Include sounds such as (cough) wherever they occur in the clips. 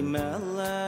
My life.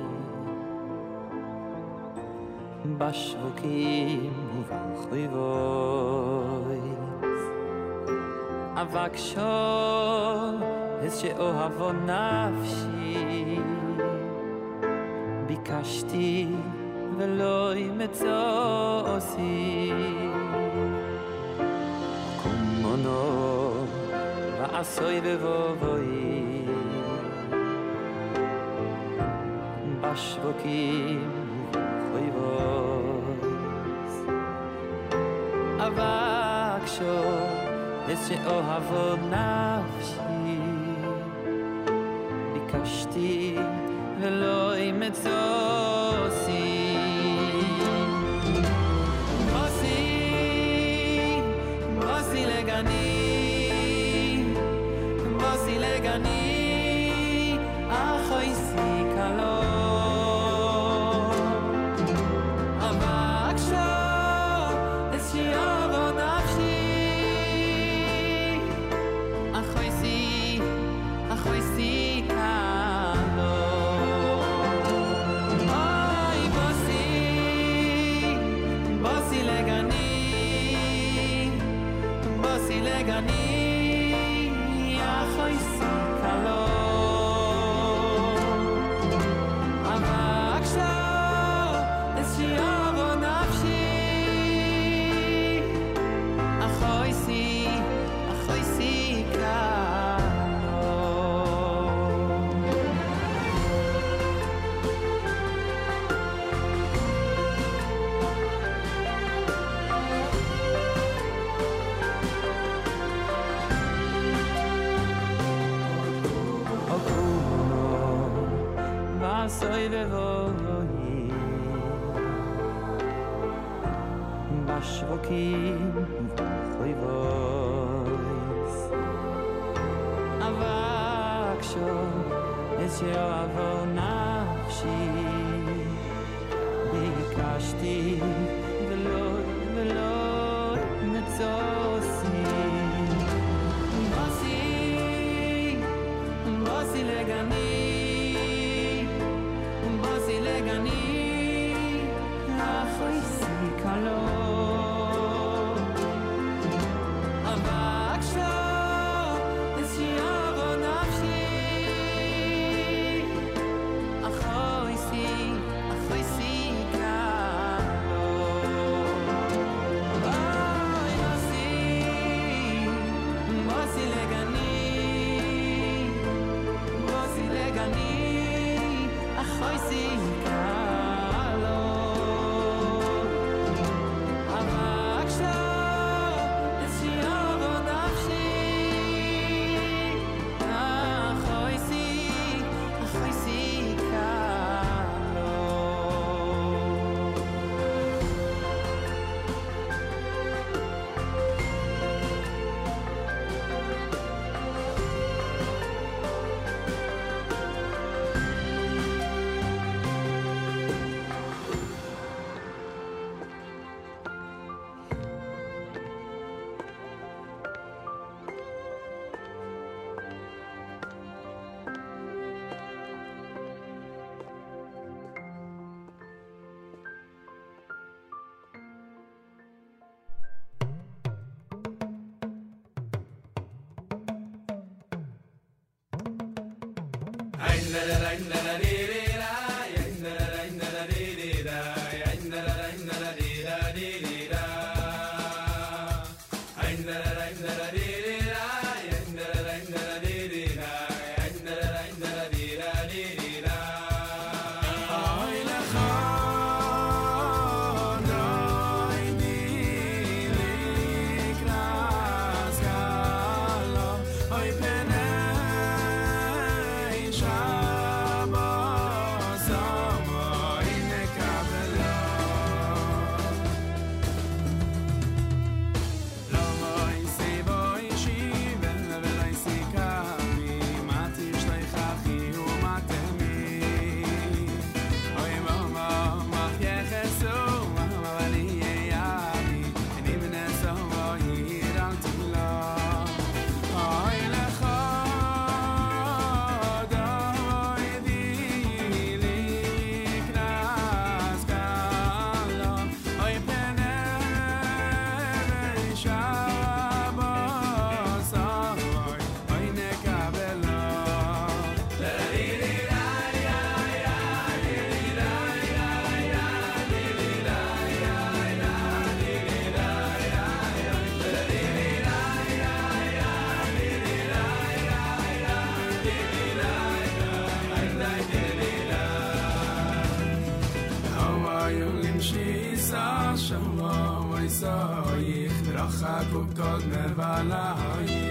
בשווקים ובחריבויס אבק שול אז שאוהבו נפשי ביקשתי ולא ימצא עושי קומונו ועשוי בבובוי בשווקים oi vos avak sho es she o havo nafshi. Bikashti veloy metzot Mosi oi ve voi bash voki voi avak sho es yo avo nafshi bikashti bikashti Mosi legani, achoy si یا خرگوب داد نواله هایی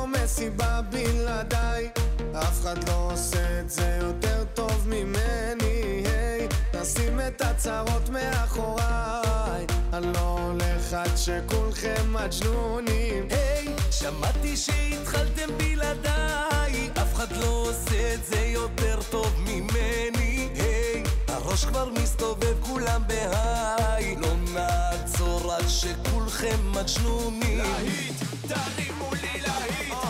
פה מסיבה בלעדיי. אף אחד לא עושה את זה יותר טוב ממני היי. נשים את הצרות מאחוריי. אני לא הולך עד שכולכם מג'נונים. היי, שמעתי שהתחלתם בלעדיי, אף אחד לא עושה את זה יותר טוב ממני. היי, הראש כבר מסתובב כולם בהיי, לא נעצור עד שכולכם מג'נונים. להיט, darling, mulila hit.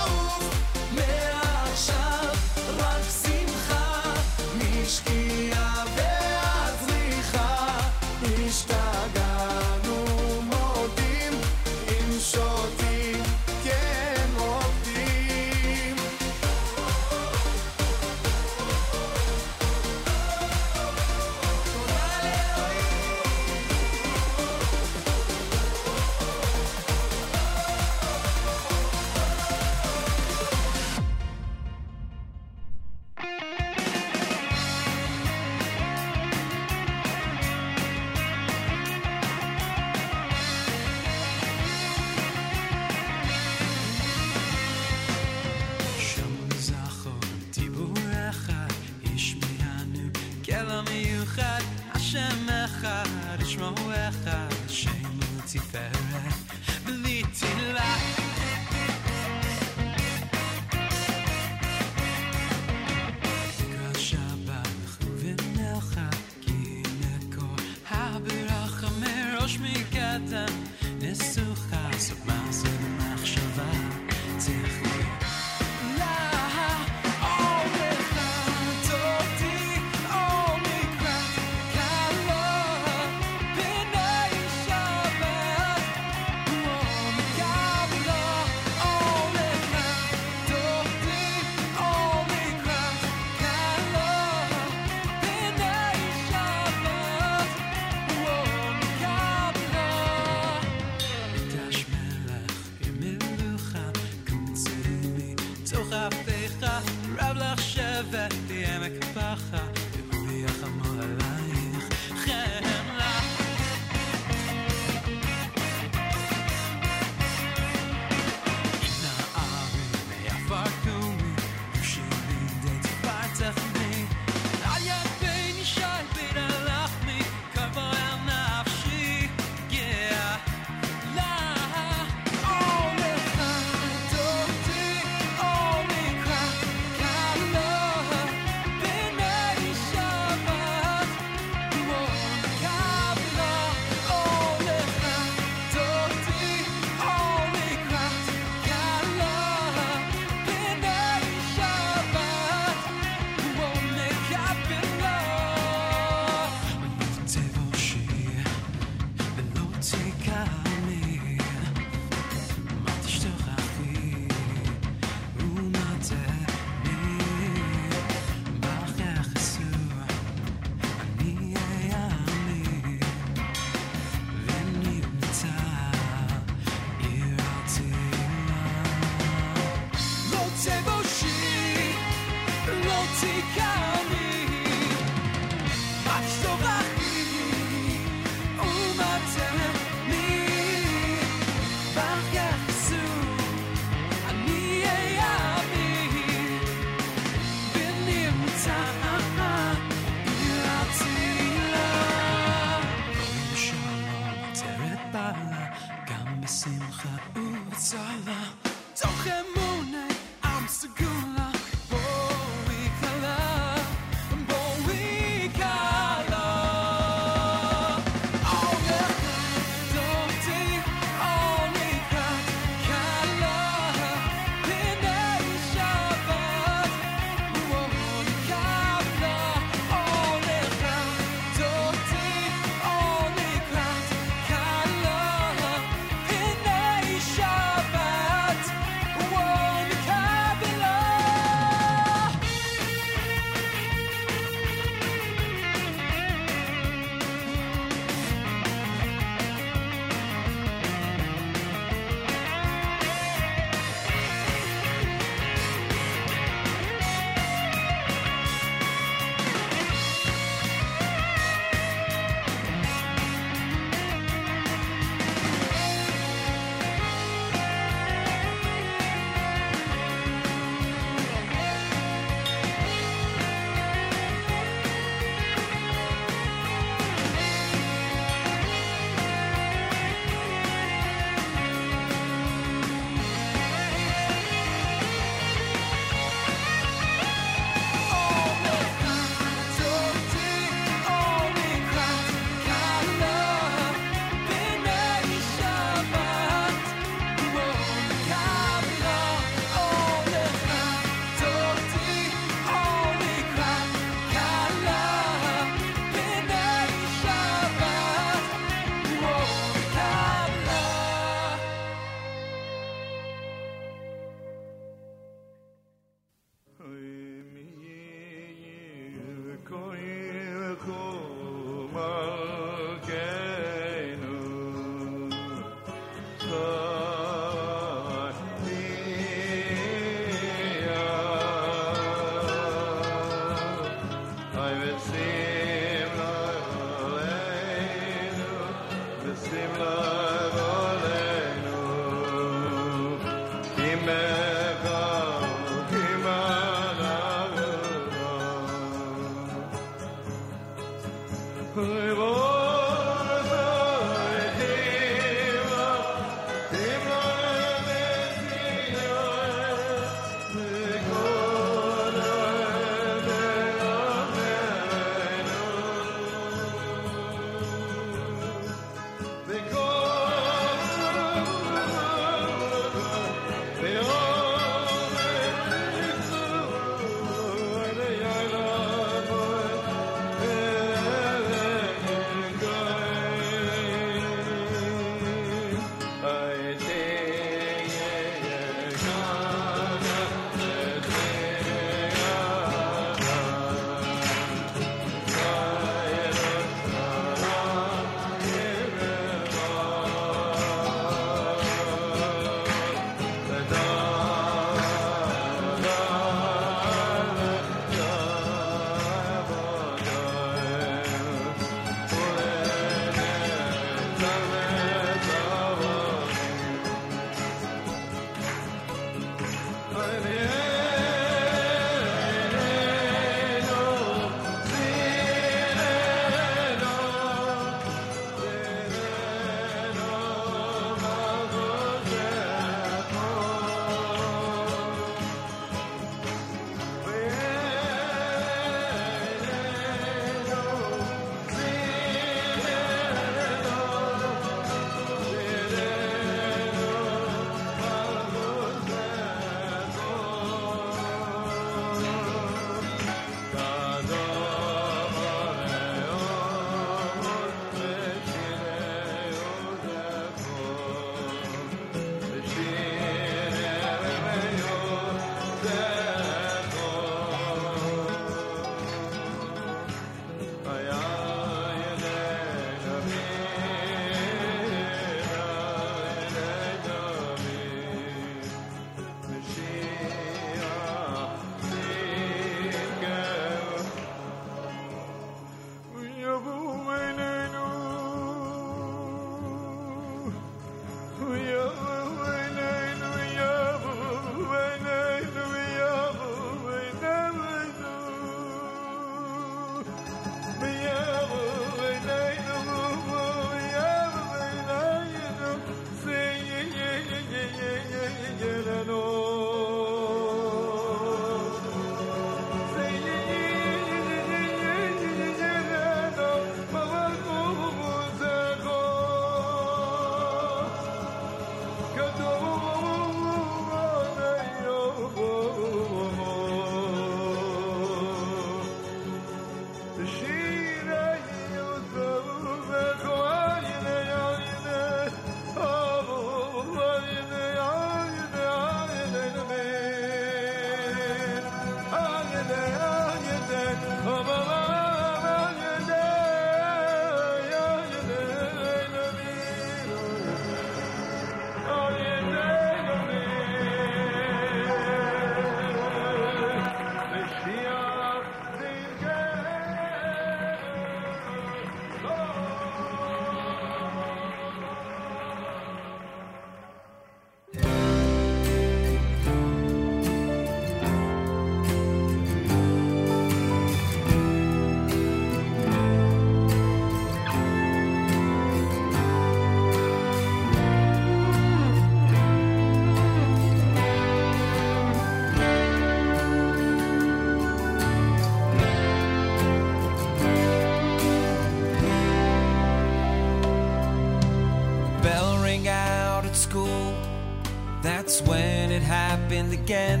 Happened again.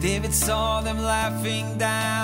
David saw them laughing down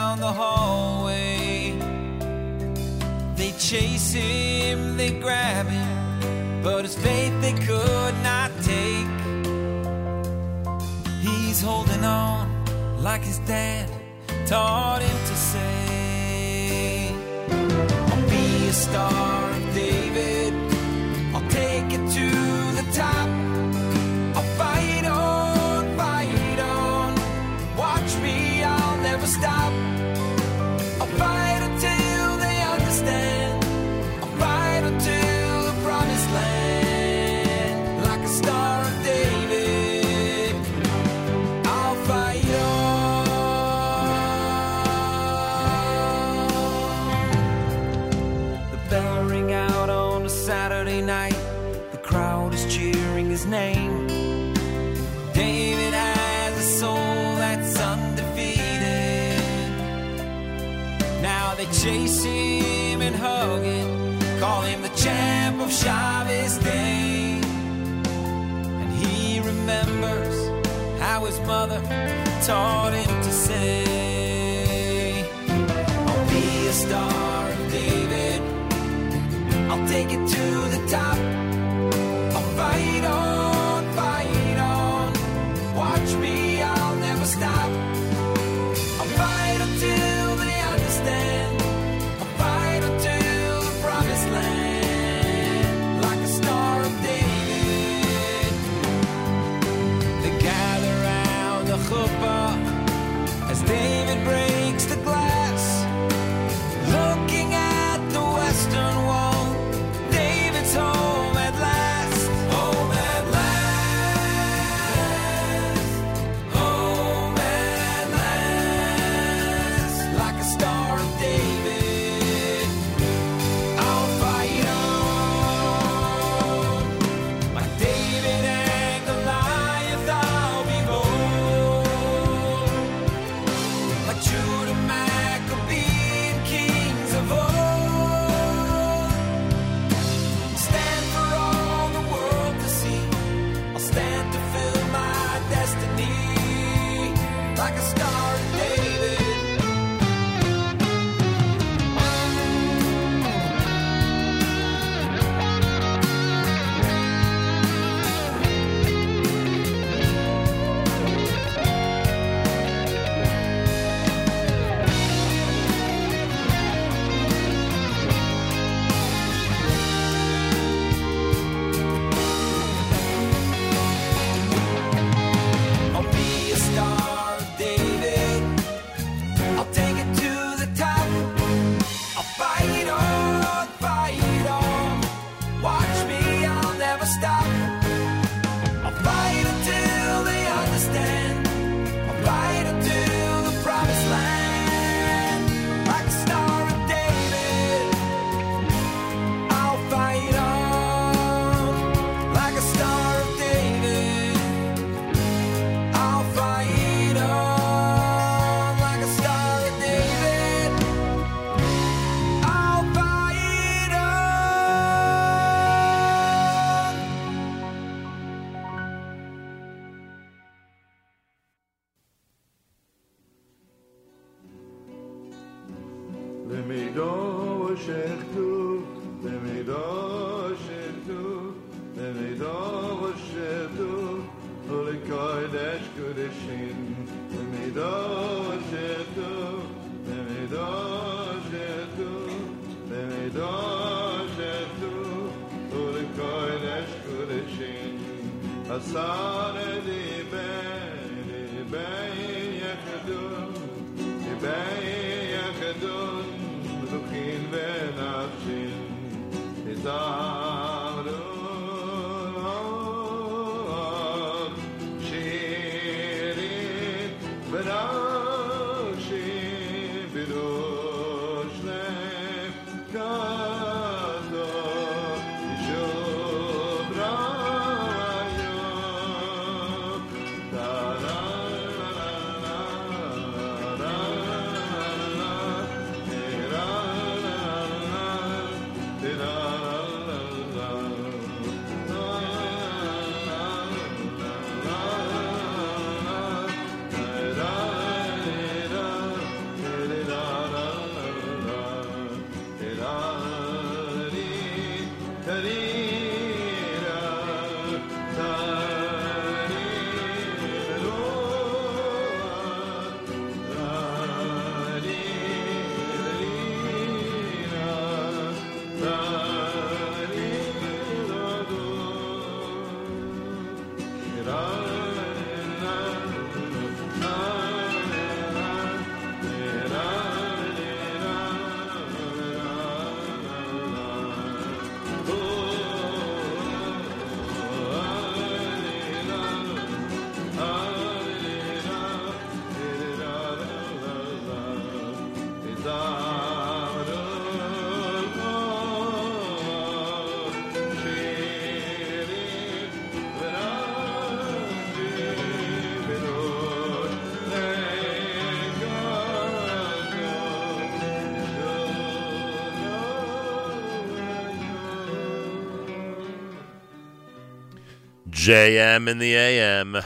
JM in the AM.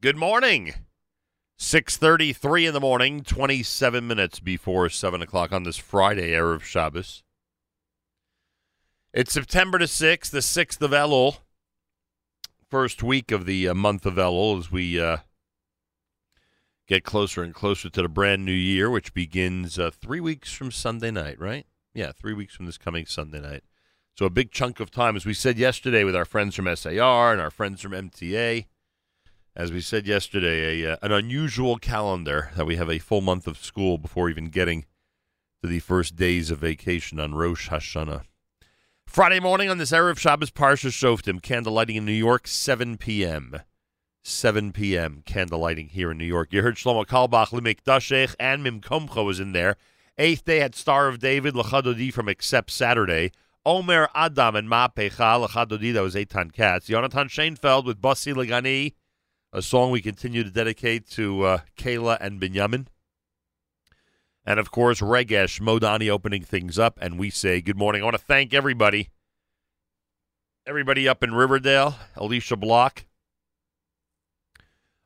Good morning. 6.33 in the morning, 27 minutes before 7 o'clock on this Friday, Erev Shabbos. It's September the 6th, the 6th of Elul. First week of the uh, month of Elul as we uh, get closer and closer to the brand new year, which begins uh, three weeks from Sunday night, right? Yeah, three weeks from this coming Sunday night. So a big chunk of time, as we said yesterday with our friends from SAR and our friends from MTA, as we said yesterday, a, uh, an unusual calendar that we have a full month of school before even getting to the first days of vacation on Rosh Hashanah. Friday morning on this Erev Shabbos Parsha Shoftim, candlelighting in New York, 7 p.m. 7 p.m. candlelighting here in New York. You heard Shlomo Carlebach, Limik Dashech, and Mim Komcha was in there. Eighth day at Star of David, Lachadodi from Except Saturday. Omer Adam and Ma Pecha, Lachadodi, that was Eitan Katz. Jonathan Shainfeld with Basi Legani, a song we continue to dedicate to uh, Kayla and Binyamin. And of course, Regesh Modani opening things up, and we say good morning. I want to thank everybody, everybody up in Riverdale, Alicia Block,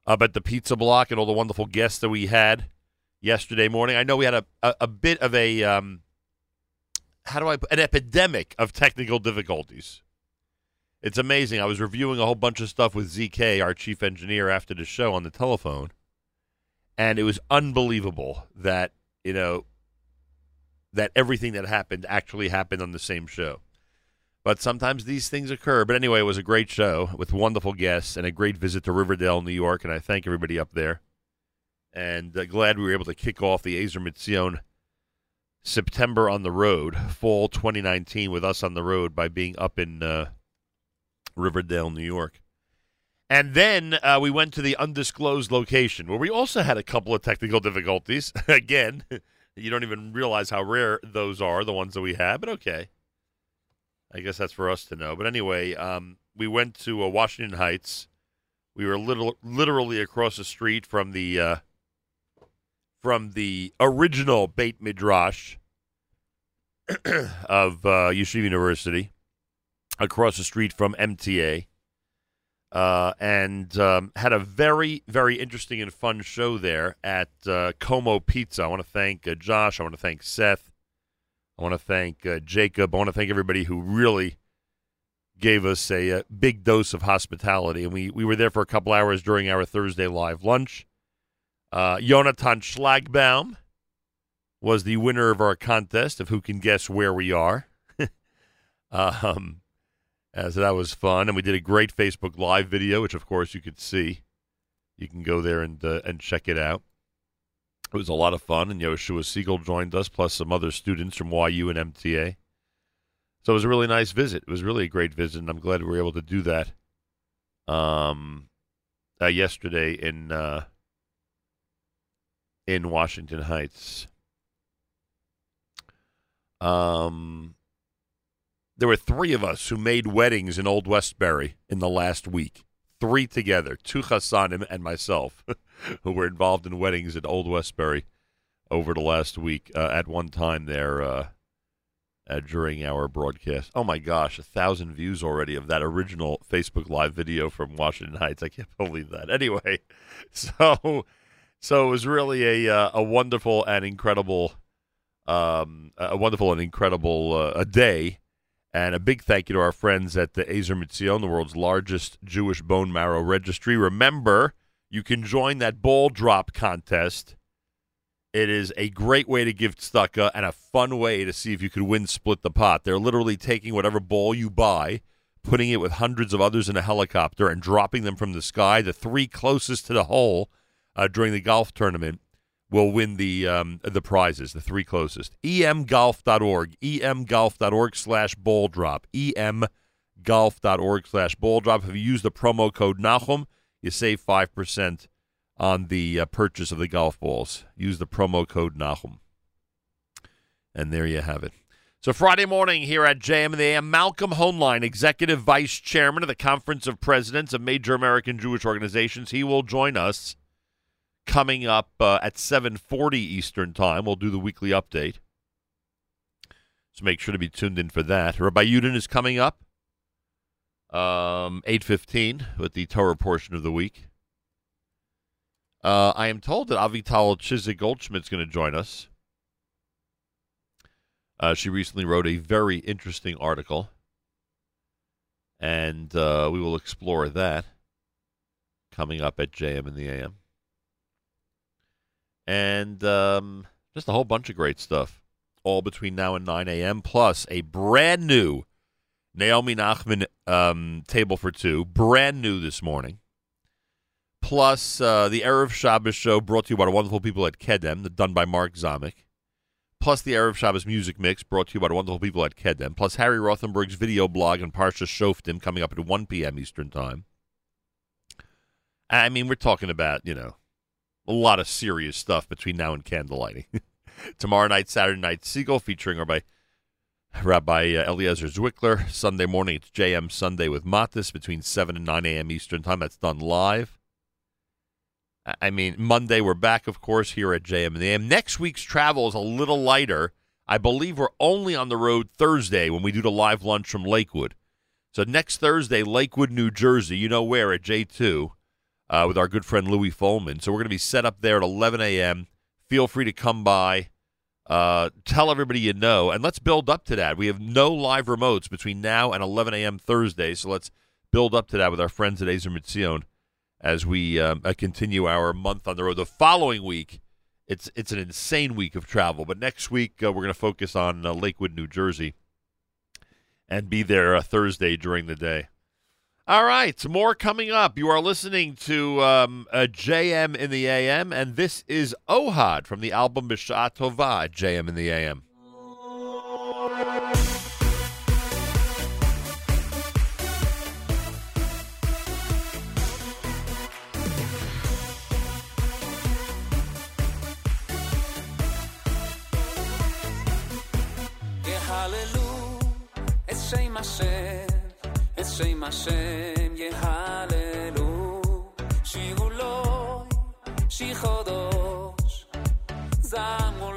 up at the Pizza Block, and all the wonderful guests that we had yesterday morning. I know we had a, a, a bit of a, um, how do I, an epidemic of technical difficulties. It's amazing. I was reviewing a whole bunch of stuff with ZK, our chief engineer, after the show on the telephone, and it was unbelievable that you know that everything that happened actually happened on the same show. But sometimes these things occur. But anyway, it was a great show with wonderful guests and a great visit to Riverdale, New York, and I thank everybody up there. And uh, glad we were able to kick off the Ezer Mitzion September on the road, fall 2019, with us on the road by being up in uh, Riverdale, New York. And then uh, we went to the undisclosed location where we also had a couple of technical difficulties. (laughs) Again, you don't even realize how rare those are, the ones that we had, but okay. I guess that's for us to know. But anyway, um, we went to uh, Washington Heights. We were little, literally across the street from the uh, from the original Beit Midrash (clears throat) of uh, Yeshiva University, across the street from MTA uh, and um, had a very, very interesting and fun show there at uh, Como Pizza. I want to thank uh, Josh. I want to thank Seth. I want to thank uh, Jacob. I want to thank everybody who really gave us a, uh big dose of hospitality. And we, we were there for a couple hours during our Thursday live lunch. Uh, Jonathan Schlagbaum was the winner of our contest of who can guess where we are. (laughs) um, so that was fun, and we did a great Facebook Live video, which of course you could see. You can go there and uh, and check it out. It was a lot of fun, and Yoshua Siegel joined us, plus some other students from YU and MTA. So it was a really nice visit. It was really a great visit, and I'm glad we were able to do that. Um, uh, yesterday in uh, in Washington Heights. Um, there were three of us who made weddings in Old Westbury in the last week. Three together, two Hassanim and myself, (laughs) who were involved in weddings at Old Westbury over the last week uh, at one time there uh, uh, during our broadcast. Oh my gosh, a thousand views already of that original Facebook Live video from Washington Heights. I can't (laughs) believe that. Anyway, (laughs) so so it was really a uh, a wonderful and incredible um, a wonderful and incredible uh, a day. And a big thank you to our friends at the Ezer Mitzion, the world's largest Jewish bone marrow registry. Remember, you can join that ball drop contest. It is a great way to give tzedakah and a fun way to see if you could win split the pot. They're literally taking whatever ball you buy, putting it with hundreds of others in a helicopter, and dropping them from the sky. The three closest to the hole uh, during the golf tournament will win the um, the prizes, the three closest. emgolf.org, emgolf.org slash ball drop, emgolf.org slash ball drop. If you use the promo code Nahum, you save 5% on the uh, purchase of the golf balls. Use the promo code Nahum. And there you have it. So Friday morning here at JM and the AM, Malcolm Hoenlein, Executive Vice Chairman of the Conference of Presidents of Major American Jewish Organizations, he will join us coming up uh, at 7:40 Eastern Time. We'll do the weekly update. So make sure to be tuned in for that. Rabbi Yudin is coming up Um, eight fifteen with the Torah portion of the week. Uh, I am told that Avital Chizik Goldschmidt is going to join us. Uh, she recently wrote a very interesting article, and uh, we will explore that coming up at JM in the AM. And um, just a whole bunch of great stuff, all between now and 9 a.m., plus a brand new Naomi Nachman um, table for two, brand new this morning. Plus uh, the Erev Shabbos show brought to you by the wonderful people at Kedem, done by Mark Zamek. Plus the Erev Shabbos music mix brought to you by the wonderful people at Kedem. Plus Harry Rothenberg's video blog and Parsha Shoftim coming up at 1 p.m. Eastern Time. I mean, we're talking about, you know, a lot of serious stuff between now and candlelighting. (laughs) Tomorrow night, Saturday night, Siegel featuring Rabbi Rabbi uh, Eliezer Zwickler. Sunday morning, it's JM Sunday with Matis between 7 and 9 a.m. Eastern Time. That's done live. I- mean, Monday, we're back, of course, here at JM and the AM. Next week's travel is a little lighter. I believe we're only on the road Thursday when we do the live lunch from Lakewood. So next Thursday, Lakewood, New Jersey, you know where, at J2, uh, with our good friend Louis Folman. So we're going to be set up there at 11 a.m. Feel free to come by. Uh, tell everybody you know, and let's build up to that. We have no live remotes between now and 11 a.m. Thursday, so let's build up to that with our friends at Ezer Mitzion as we um, uh, continue our month on the road. The following week, it's it's an insane week of travel, but next week uh, we're going to focus on uh, Lakewood, New Jersey, and be there uh, Thursday during the day. All right, more coming up. You are listening to um, a JM in the AM, and this is Ohad from the album B'Shah Tova, JM in the AM. יהללו את שם השם, את שם השם יהללו. שירו לו, שיחודש, זמרו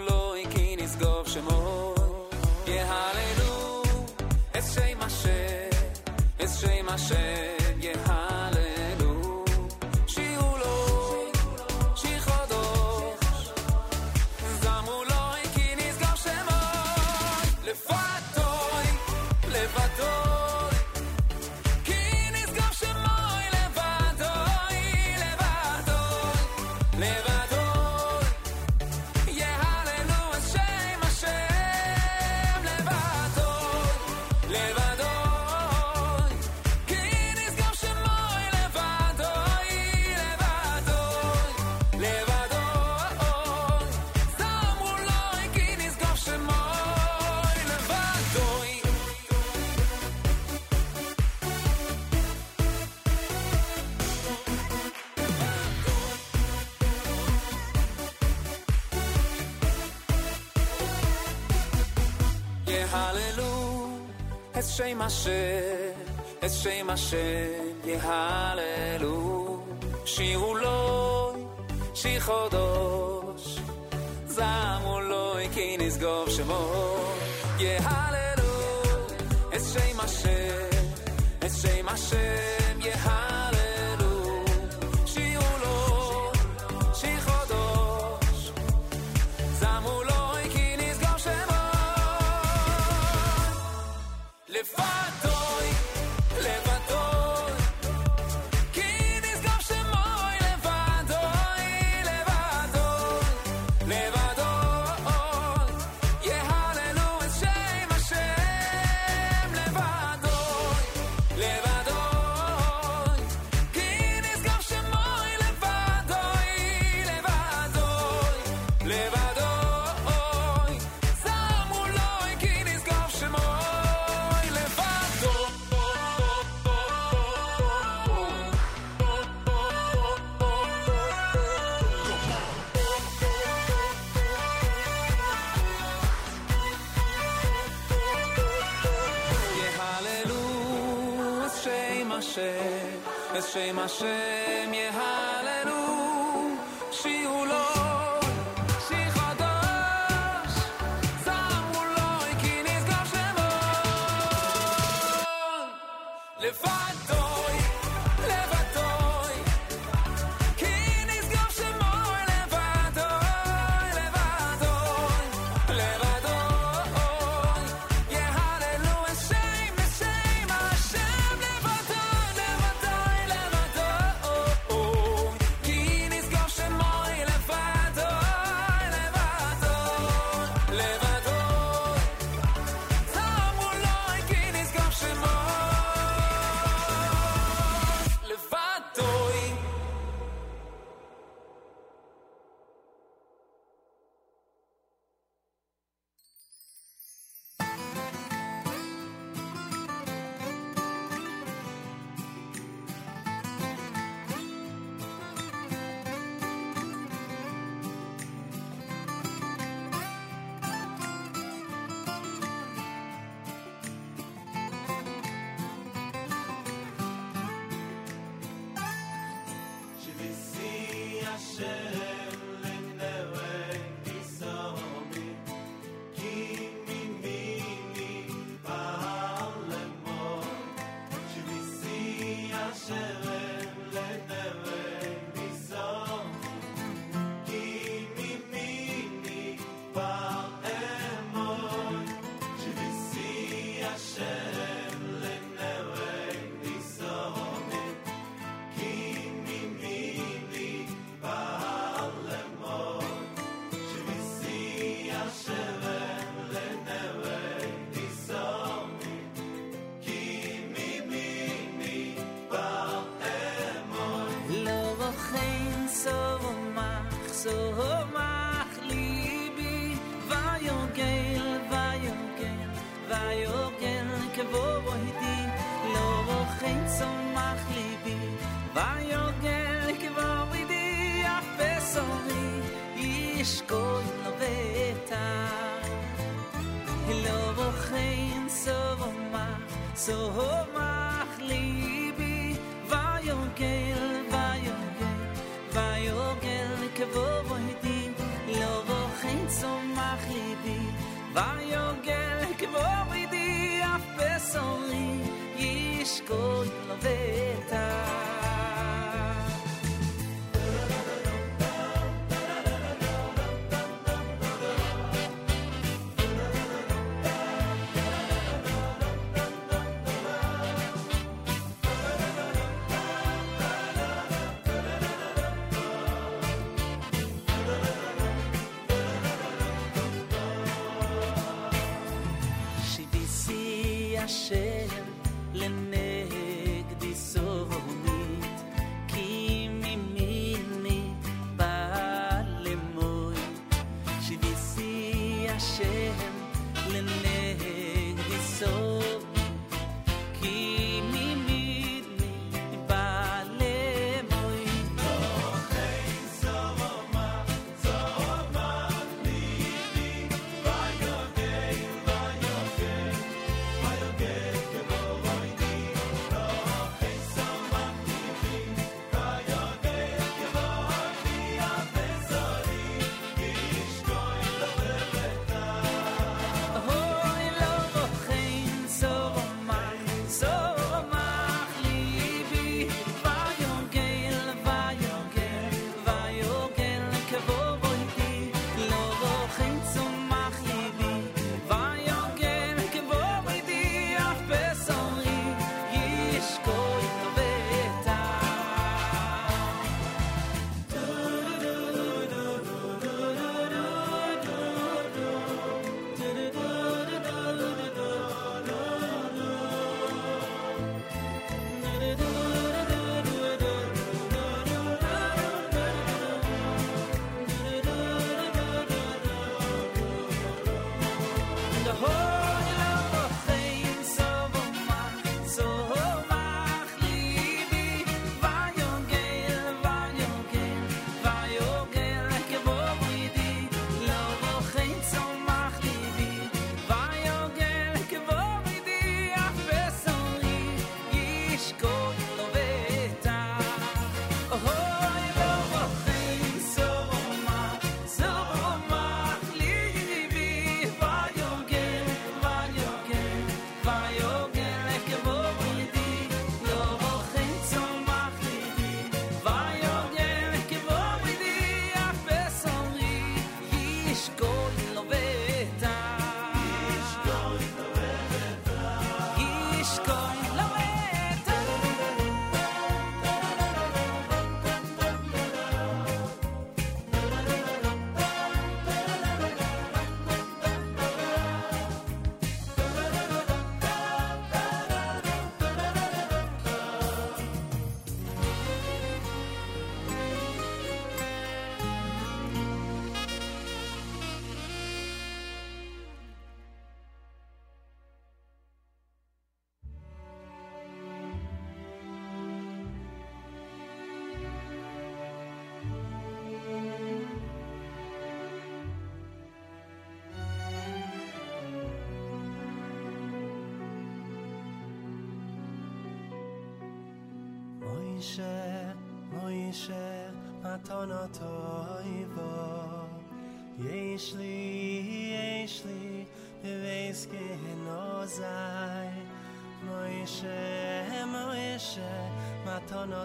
את שם השם, את שם השם יהללו. שירו לו, שיר חודש, זמרו לו כי נשגוב שמו. יהללו את שם השם, את שם השם את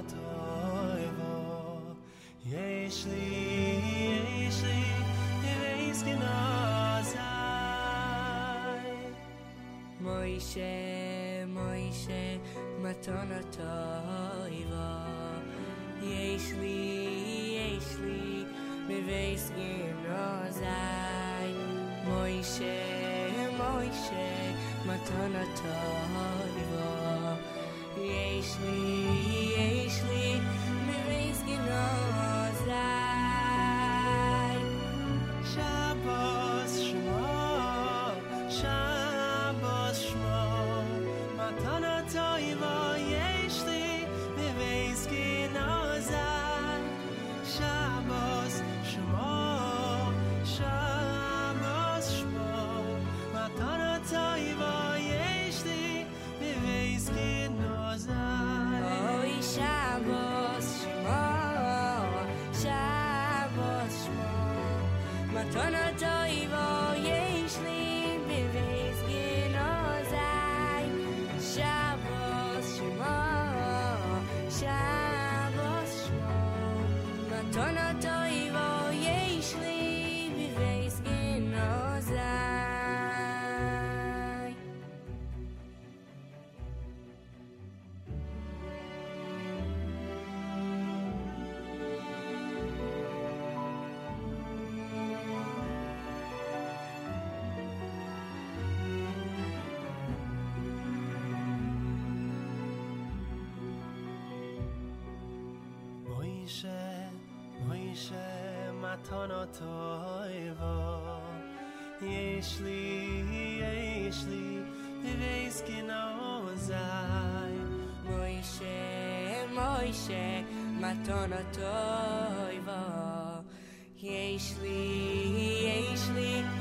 toivo יש לי, יש לי, יבייס גנוזי מוישה, מוישה, מתון toivo יש לי, tana toiva. Yeshli, yeshli, veis ki na ozai Moishe, moishe, ma tana toiva. Yeshli, yeshli, yeshli,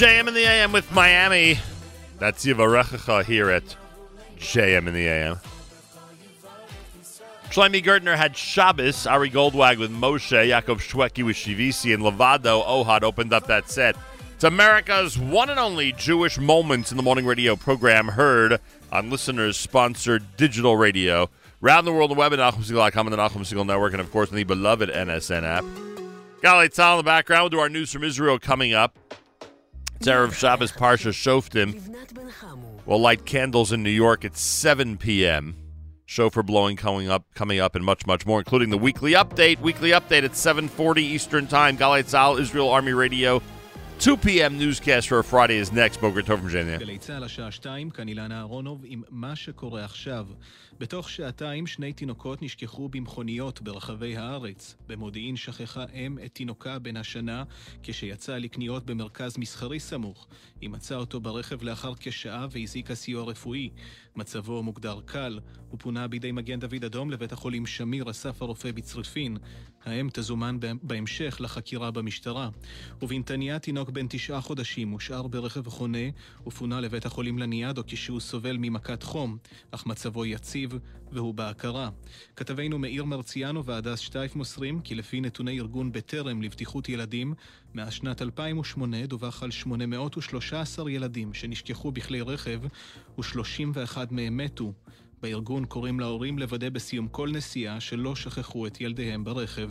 JM in the AM with Miami. That's Yivarechacha here at JM in the AM. Shlomi Gertner had Shabbos. Ari Goldwag with Moshe. Yaakov Shweki with Shivisi. And Levado Ohad opened up that set. It's America's one and only Jewish Moments in the Morning Radio program heard on listeners sponsored digital radio. Round the world, the web at NachumSegal.com and the Nachum Segal Network, and of course, the beloved NSN app. Galei Tzal in the background. We'll do our news from Israel coming up. Erev Shabbos Parsha Shoftim. We'll light candles in New York at 7 p.m. Shofar blowing coming up, coming up, and much, much more, including the weekly update. Weekly update at 7:40 Eastern Time. Galei Tzal, Israel Army Radio. 2 p.m. newscast for Friday is next. Boker Tov from Virginia. גלי צה"ל השעה שתיים, כאן אילנה אהרונוב עם מה שקורה עכשיו. בתוך שעתיים שני תינוקות נשכחו במכוניות ברחבי הארץ. במודיעין שכחה אם את תינוקה בן השנה כשיצא לקניות במרכז מסחרי סמוך. היא מצאה אותו ברכב לאחר כשעה והזעיקה סיוע רפואי. מצבו מוגדר קל. הוא פונה בידי מגן דוד אדום לבית החולים שמיר אסף הרופא בצריפין. האם תזומן בהמשך לחקירה במשטרה. ובנתניה תינוק בן תשעה חודשים הושאר ברכב חונה ופונה לבית החולים לניאדו כשהוא סובל ממכת חום, אך מצבו יציב והוא בהכרה. כתבינו מאיר מרציאנו והדס שטייף מוסרים כי לפי נתוני ארגון בטרם לבטיחות ילדים, מאז שנת 2008 דווח על 813 ילדים שנשכחו בכלי רכב ו-31 מהם מתו. בארגון קוראים להורים לוודא בסיום כל נסיעה שלא שכחו את ילדיהם ברכב.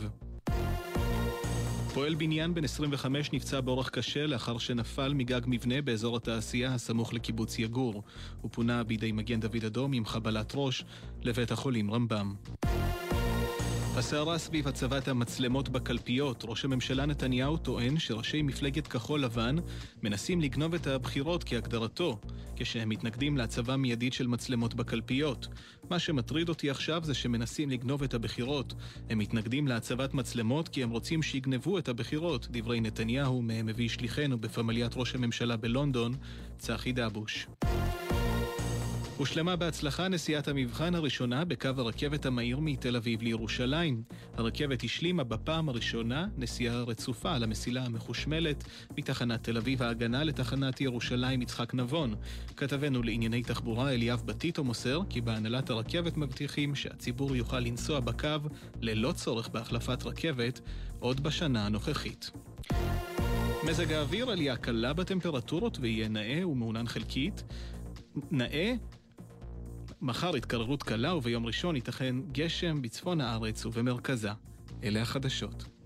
פועל בניין בן 25 נפצע באורח קשה לאחר שנפל מגג מבנה באזור התעשייה הסמוך לקיבוץ יגור. הוא פונה בידי מגן דוד אדום עם חבלת ראש לבית החולים רמב"ם. הסערה סביב הצבת המצלמות בקלפיות, ראש הממשלה נתניהו טוען שראשי מפלגת כחול לבן מנסים לגנוב את הבחירות כהגדרתו, כשהם מתנגדים להצבה מיידית של מצלמות בקלפיות. מה שמטריד אותי עכשיו זה שמנסים לגנוב את הבחירות. הם מתנגדים להצבת מצלמות כי הם רוצים שיגנבו את הבחירות, דברי נתניהו מהם מביא שליחנו בפמליית ראש הממשלה בלונדון, צחי דבוש. הושלמה בהצלחה נסיעת המבחן הראשונה בקו הרכבת המהיר מתל אביב לירושלים. הרכבת השלימה בפעם הראשונה נסיעה רצופה על המסילה המחושמלת מתחנת תל אביב ההגנה לתחנת ירושלים יצחק נבון. כתבנו לענייני תחבורה אליאב בטיטו מוסר כי בהנהלת הרכבת מבטיחים שהציבור יוכל לנסוע בקו ללא צורך בהחלפת רכבת עוד בשנה הנוכחית. מזג האוויר, עלייה קלה בטמפרטורות ויהיה נאה ומעונן חלקית. נאה, מחר התקררות קלה וביום ראשון ייתכן גשם בצפון הארץ ובמרכזה. אלה החדשות.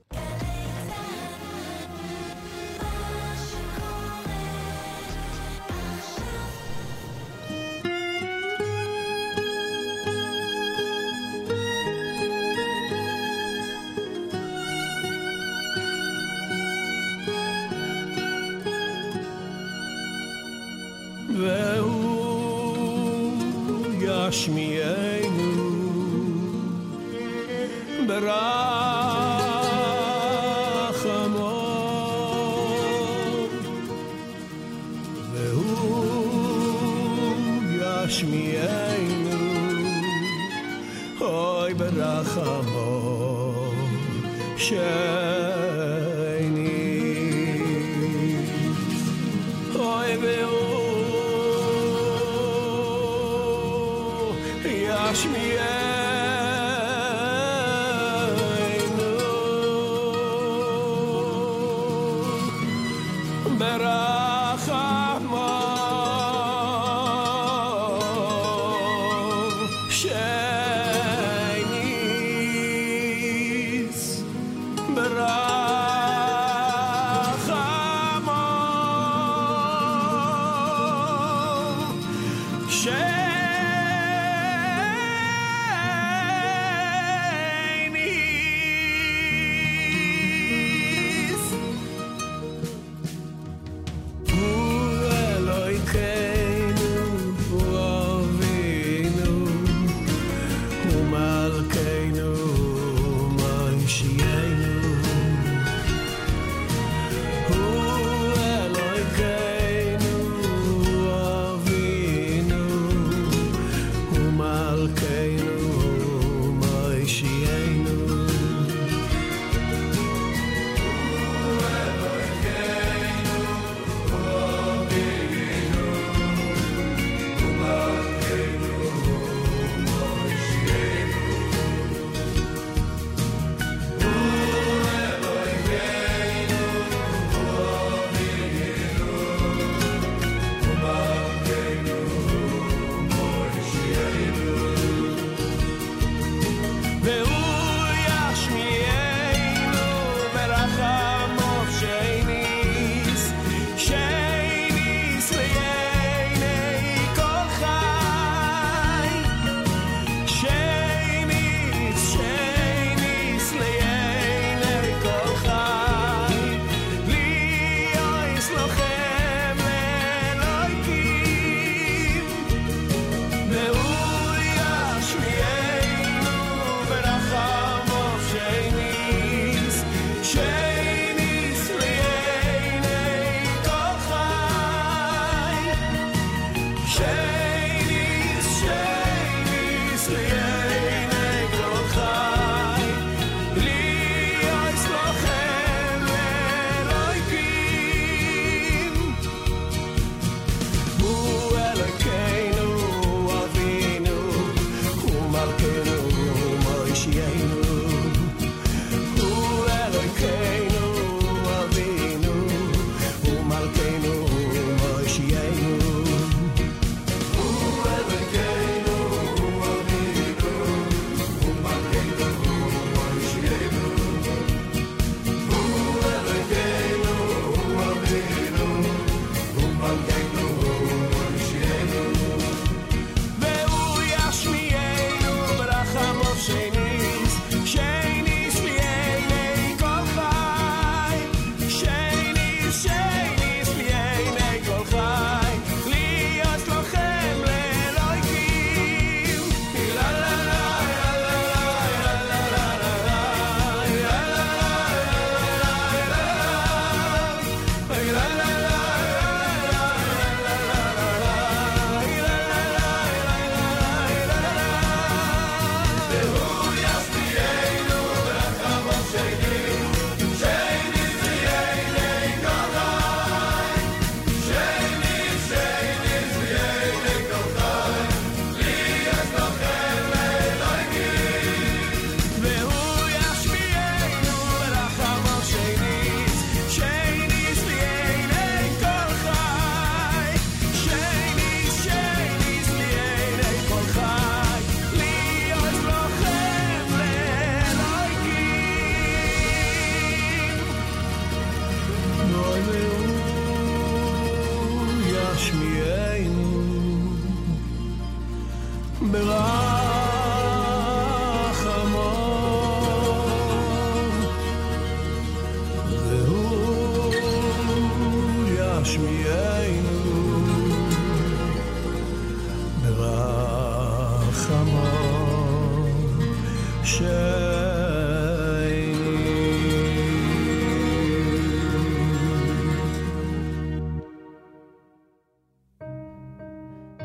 Watch me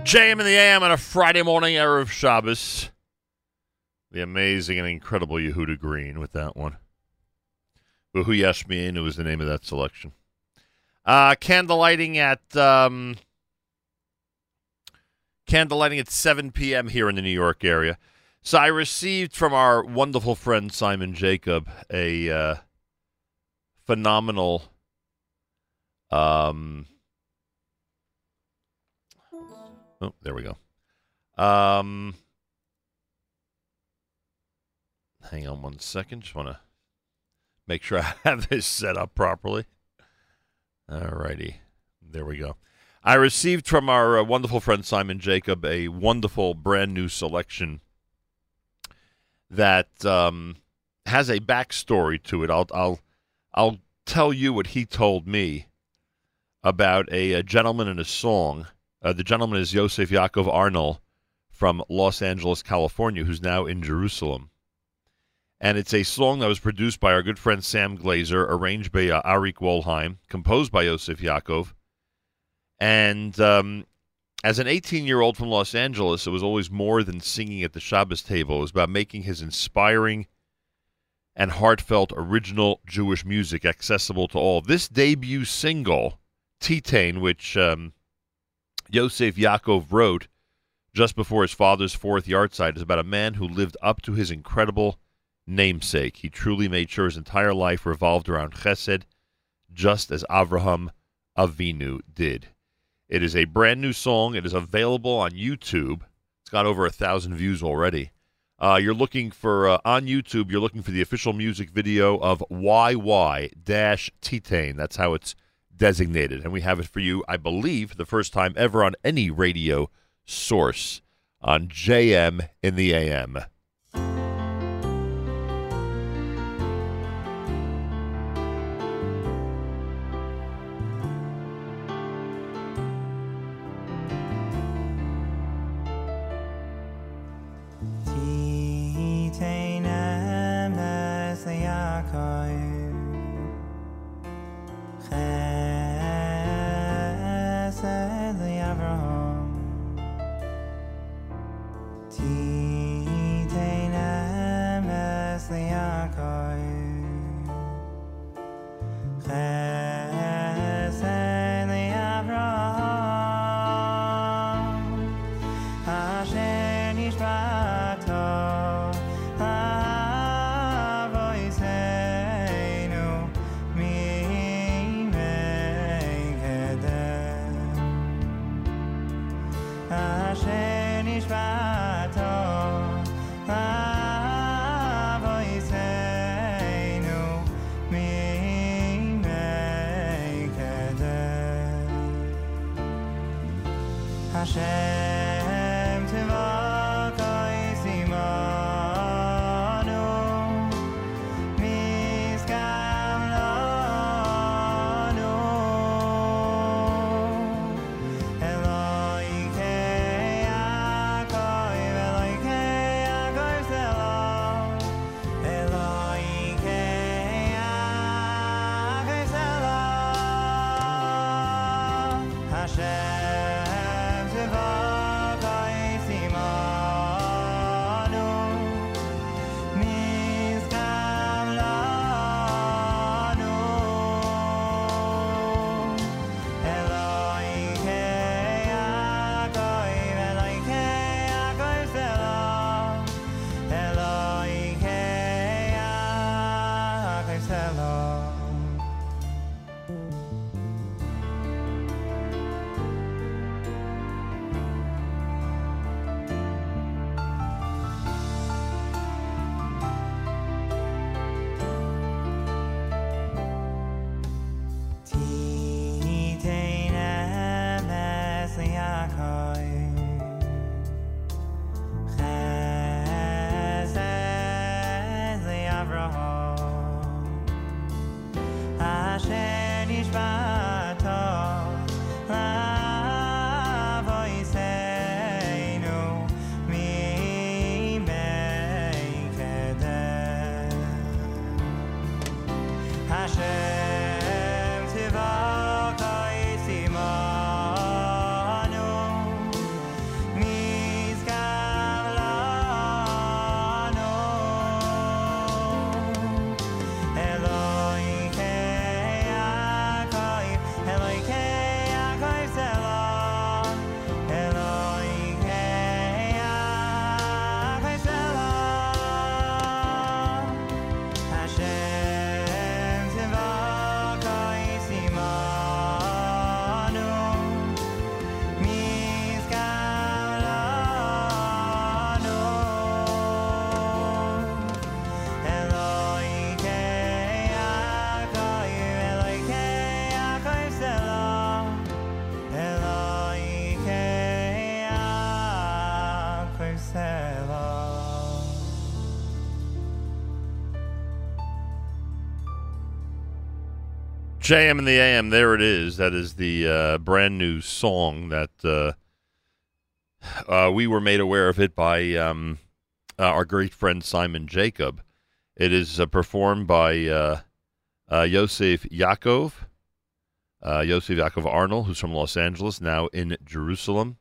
JM in the AM on a Friday morning, Erev Shabbos. The amazing and incredible Yehuda Green with that one. Hu Yashmieinu was the name of that selection. Uh, candlelighting at um, candlelighting at 7 p.m. here in the New York area. So I received from our wonderful friend Simon Jacob a uh, phenomenal um, Oh, there we go. Um, hang on one second. Just want to make sure (laughs) I have this set up properly. All righty. There we go. I received from our uh, wonderful friend Simon Jacob a wonderful brand new selection that um, has a backstory to it. I'll I'll I'll tell you what he told me about a, a gentleman and a song. Uh, the gentleman is Yosef Yaakov Arnold from Los Angeles, California, who's now in Jerusalem. And it's a song that was produced by our good friend Sam Glazer, arranged by uh, Arik Wolheim, composed by Yosef Yaakov. And um, as an 18 year old from Los Angeles, it was always more than singing at the Shabbos table. It was about making his inspiring and heartfelt original Jewish music accessible to all. This debut single, Titain, which um, Yosef Yaakov wrote just before his father's fourth yahrzeit, is about a man who lived up to his incredible namesake. He truly made sure his entire life revolved around Chesed, just as Avraham Avinu did. It is a brand new song. It is available on YouTube. It's got over a thousand views already. Uh, you're looking for uh, on YouTube. You're looking for the official music video of YY Dash Titain. That's how it's designated, and we have it for you. I believe the first time ever on any radio source on JM in the AM. JM and the AM, there it is. That is the uh, brand new song that uh, uh, we were made aware of it by um, uh, our great friend Simon Jacob. It is uh, performed by uh, uh, Yosef Yaakov, Yosef Yaakov Arnold, who's from Los Angeles, now in Jerusalem,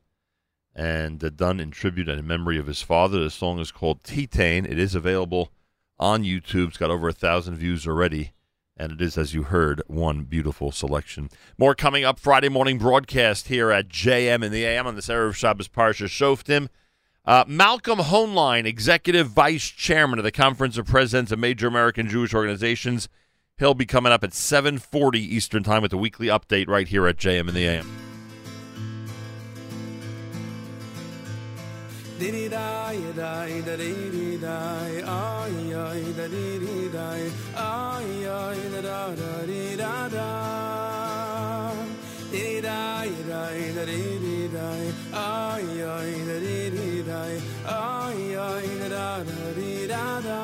and done in tribute and in memory of his father. The song is called Titain. It is available on YouTube. It's got over a thousand views already. And it is, as you heard, one beautiful selection. More coming up Friday morning broadcast here at JM in the AM on this Erev Shabbos Parsha Shoftim. Uh, Malcolm Hoenlein, Executive Vice Chairman of the Conference of Presidents of Major American Jewish Organizations. He'll be coming up at 7.40 Eastern Time with a weekly update right here at JM in the AM. diri dai dai da diri dai ai ai da diri dai ai ai da da da di da da. Diri dai dai da diri dai ai ai da diri dai ai ai da da da di da da.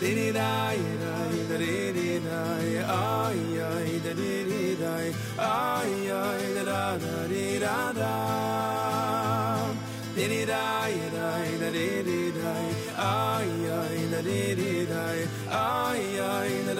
Diri dai dai da diri dai ai ai da diri dai ai ai da da da di da da da.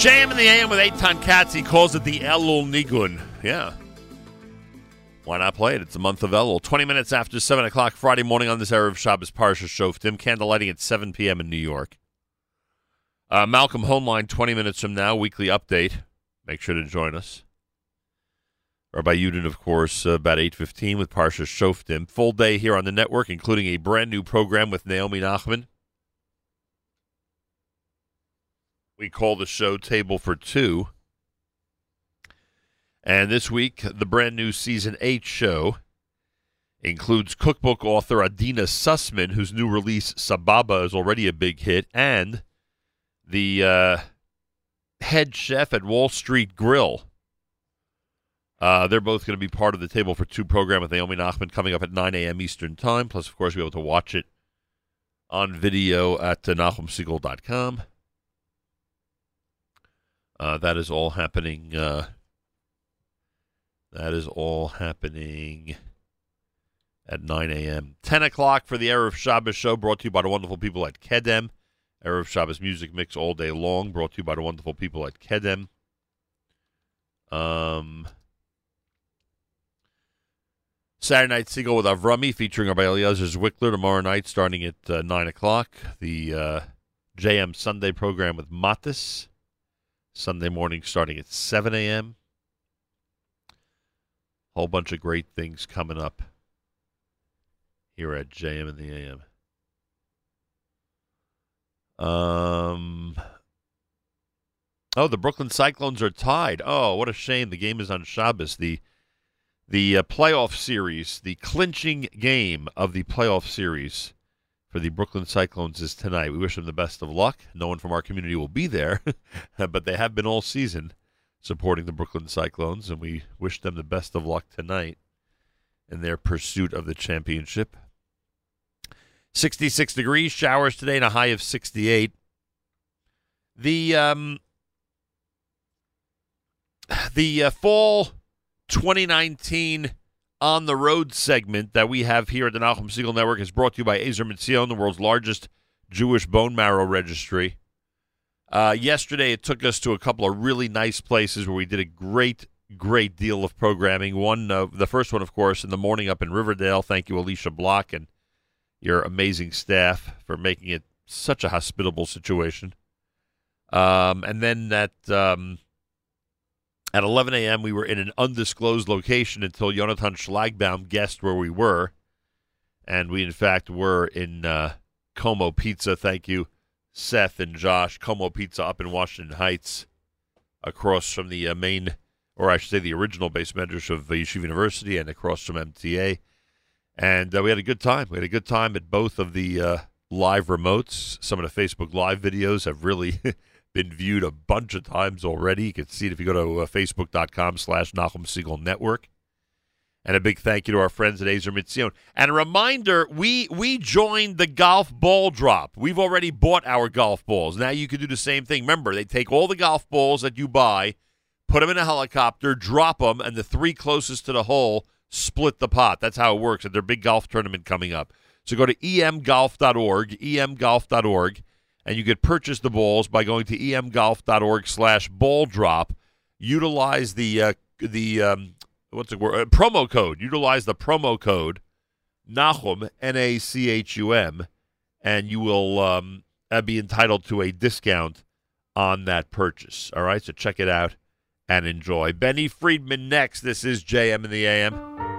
JM in the AM with Eitan Katz. He calls it the Elul Nigun. Yeah. Why not play it? It's the month of Elul. 20 minutes after 7 o'clock Friday morning on this Erev Shabbos Parsha Shoftim. Candlelighting at 7 p.m. in New York. Uh, Malcolm Hoenlein, 20 minutes from now, weekly update. Make sure to join us. Rabbi Yudin, of course, uh, about 8.15 with Parsha Shoftim. Full day here on the network, including a brand new program with Naomi Nachman. We call the show Table for Two. And this week, the brand new Season 8 show includes cookbook author Adina Sussman, whose new release, Sababa, is already a big hit, and the uh, head chef at Wall Street Grill. Uh, they're both going to be part of the Table for Two program with Naomi Nachman coming up at 9 a.m. Eastern Time. Plus, of course, you'll be able to watch it on video at uh. Uh, that is all happening. Uh, that is all happening at 9 a.m. 10 o'clock for the Erev Shabbos show, brought to you by the wonderful people at Kedem. Erev Shabbos music mix all day long, brought to you by the wonderful people at Kedem. Um, Saturday Night Segal with Avrami featuring Rabbi Eliezer Zwickler tomorrow night starting at uh, 9 o'clock. The uh, JM Sunday program with Matis. Sunday morning starting at 7 a.m. Whole bunch of great things coming up here at JM in the AM. Um. Oh, the Brooklyn Cyclones are tied. Oh, what a shame! The game is on Shabbos. The the uh, playoff series, the clinching game of the playoff series for the Brooklyn Cyclones is tonight. We wish them the best of luck. No one from our community will be there, (laughs) but they have been all season supporting the Brooklyn Cyclones, and we wish them the best of luck tonight in their pursuit of the championship. 66 degrees, showers today, and a high of 68. The um, the uh, fall 2019 on the road segment that we have here at the Nachum Segal Network is brought to you by Ezer Mitzion, the world's largest Jewish bone marrow registry. Uh, yesterday, it took us to a couple of really nice places where we did a great, great deal of programming. One, uh, the first one, of course, in the morning up in Riverdale. Thank you, Alicia Block, and your amazing staff for making it such a hospitable situation. Um, and then that um, at 11 a.m., we were in an undisclosed location until Jonathan Schlagbaum guessed where we were. And we, in fact, were in uh, Como Pizza. Thank you, Seth and Josh. Como Pizza up in Washington Heights, across from the uh, main, or I should say the original beis medrash of Yeshiva University and across from MTA. And uh, we had a good time. We had a good time at both of the uh, live remotes. Some of the Facebook Live videos have really (laughs) been viewed a bunch of times already. You can see it if you go to uh, facebook.com slash Nachum Segal Network. And a big thank you to our friends at Ezer Mitzion. And a reminder, we we joined the golf ball drop. We've already bought our golf balls. Now you can do the same thing. Remember, they take all the golf balls that you buy, put them in a helicopter, drop them, and the three closest to the hole split the pot. That's how it works at their big golf tournament coming up. So go to emgolf.org, emgolf.org, and you could purchase the balls by going to emgolf.org slash ball drop. Utilize the uh, the um, what's the word uh, promo code. Utilize the promo code Nachum N A C H U M, and you will um, uh, be entitled to a discount on that purchase. All right, so check it out and enjoy. Benny Friedman next. This is JM in the AM.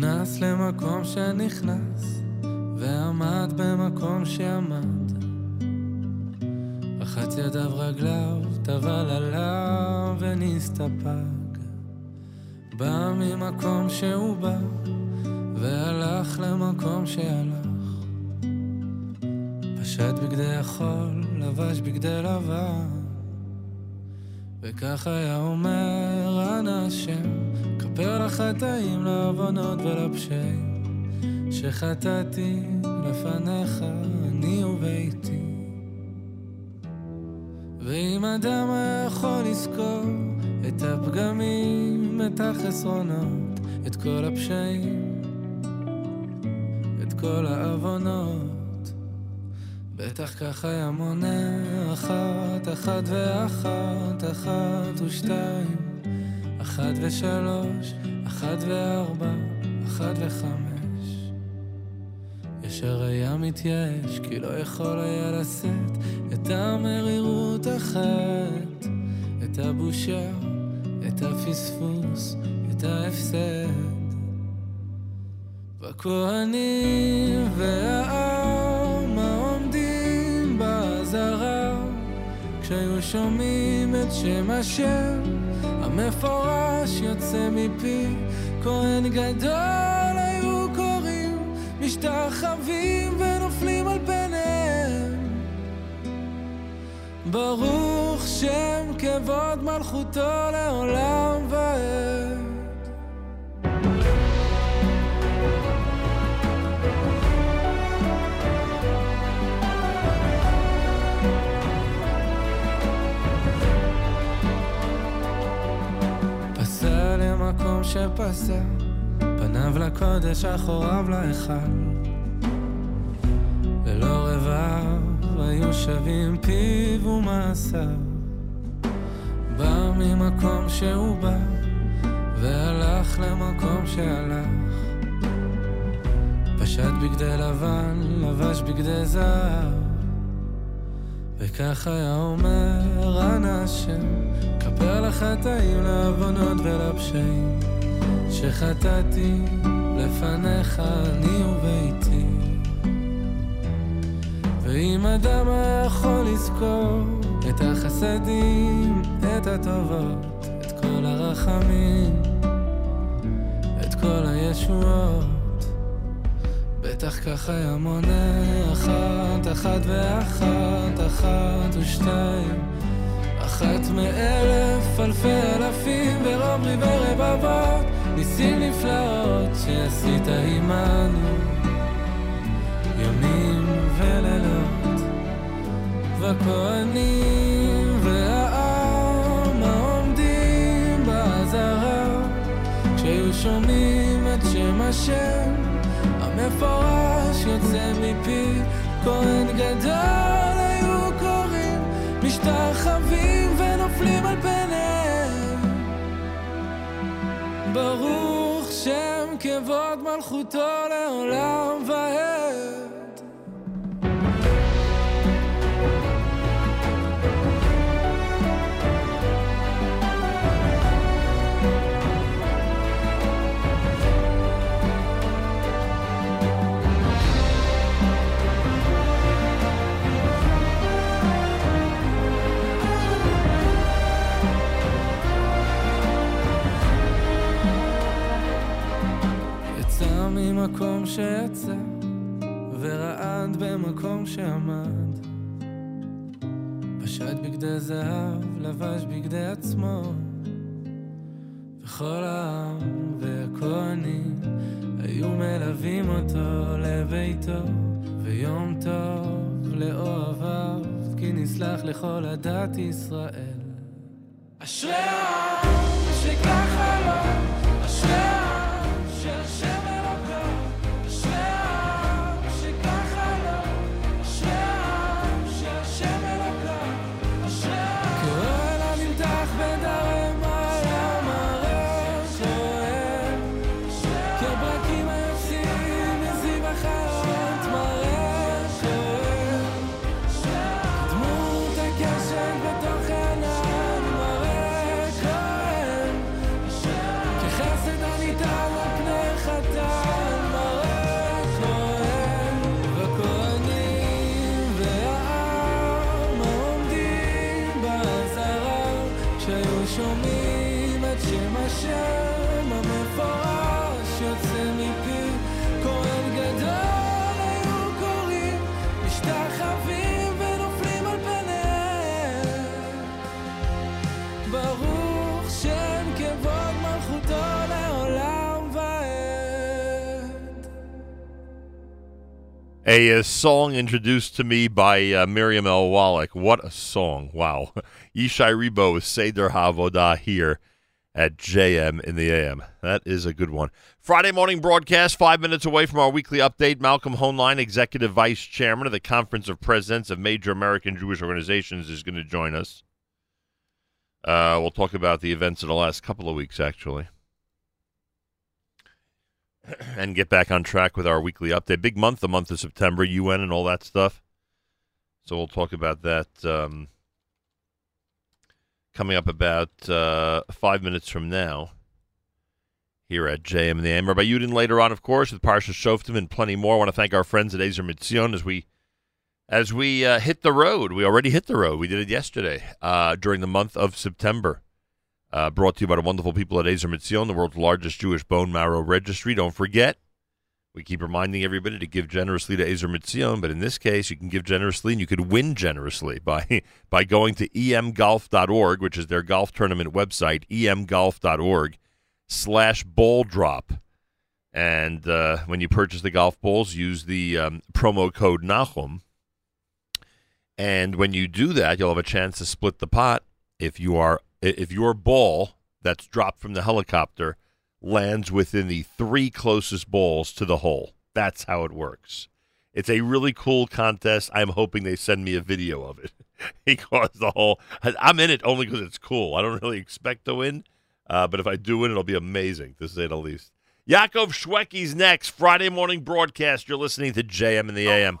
נכנס למקום שנכנס, ועמד במקום שעמד. רחץ ידיו רגליו, טבל עליו ונסתפק. בא ממקום שהוא בא, והלך למקום שהלך. פשט בגדי החול, לבש בגדי לבן. וכך היה לעוונות ולפשעים, שחטאתי לפניך, אני וביתי. ואם אדם היה יכול לזכור את הפגמים, את החסרונות, את כל הפשעים, את כל העוונות, בטח כך היה מונה אחת, אחת ואחת, אחת ושתיים, אחת ושלוש, אחת וארבע, אחת וחמש. ישר היה מתייאש, כי לא יכול היה לשאת את המרירות החטא, את הבושה, את הפספוס, את ההפסד. והכהנים והעם העומדים באזהרה, כשהיו שומעים את שם השם המפורש יוצא מפי כהן גדול היו קוראים, משתחווים ונופלים על פניהם. ברוך שם כבוד מלכותו לעולם ועד. שפסע, פניו לקודש, אחוריו להיכל. ללא רבב היו שווים פיו ומעשיו. בא ממקום שהוא בא, והלך למקום שהלך. פשט בגדי לבן, לבש בגדי זהב. וכך היה אומר אנא השם, כפר לחטאים, לעוונות ולפשעים, שחטאתי לפניך אני וביתי. ואם אדם היה יכול לזכור את החסדים, את הטובות, את כל הרחמים, את כל הישועות, בטח כך היה מונה אחת, אחת ואחת, אחת ושתיים, אחת מאלף, אלפי אלפים, ורוב ריבי רבבות, ניסים נפלאות שעשית עמנו, ימים ולילות, והכהנים והעם העומדים באזהרה, כשהיו שומעים את שם השם המפורש יוצא מפי כהן גדול היו קוראים משתחווים ונופלים על פניהם ברוך שם כבוד מלכותו לעולם ועד יצא ממקום שיצא, ורעד במקום שעמד. פשט בגדי זהב, לבש בגדי עצמו, וכל העם והכהנים היו מלווים אותו לביתו, ויום טוב לאוהביו, כי נסלח לכל עדת ישראל. אשרי העם שככה לו, A, uh song introduced to me by uh, Miriam L. Wallach. What a song. Wow. (laughs) Ishay Ribo with Seder HaAvodah here at JM in the AM. That is a good one. Friday morning broadcast, five minutes away from our weekly update. Malcolm Hoenlein, Executive Vice Chairman of the Conference of Presidents of Major American Jewish Organizations, is going to join us. Uh, we'll talk about the events of the last couple of weeks, actually (clears throat) and get back on track with our weekly update. Big month, the month of September, UN and all that stuff. So we'll talk about that um, coming up about uh, five minutes from now here at JM and the AM. Rabbi Yudin later on, of course, with Parsha Shoftim and plenty more. I want to thank our friends at Ezer Mitzion as we as we uh, hit the road. We already hit the road. We did it yesterday uh, during the month of September. Uh, brought to you by the wonderful people at Ezer Mitzion, the world's largest Jewish bone marrow registry. Don't forget, we keep reminding everybody to give generously to Ezer Mitzion, but in this case, you can give generously and you could win generously by (laughs) by going to emgolf.org, which is their golf tournament website, emgolf.org slash ball drop. And uh, when you purchase the golf balls, use the um, promo code Nachum. And when you do that, you'll have a chance to split the pot if you are if your ball that's dropped from the helicopter lands within the three closest balls to the hole. That's how it works. It's a really cool contest. I'm hoping they send me a video of it (laughs) because the whole I'm in it only because it's cool. I don't really expect to win, uh, but if I do win, it'll be amazing to say the least. Yaakov Shwekey's next Friday morning broadcast. You're listening to JM in the AM.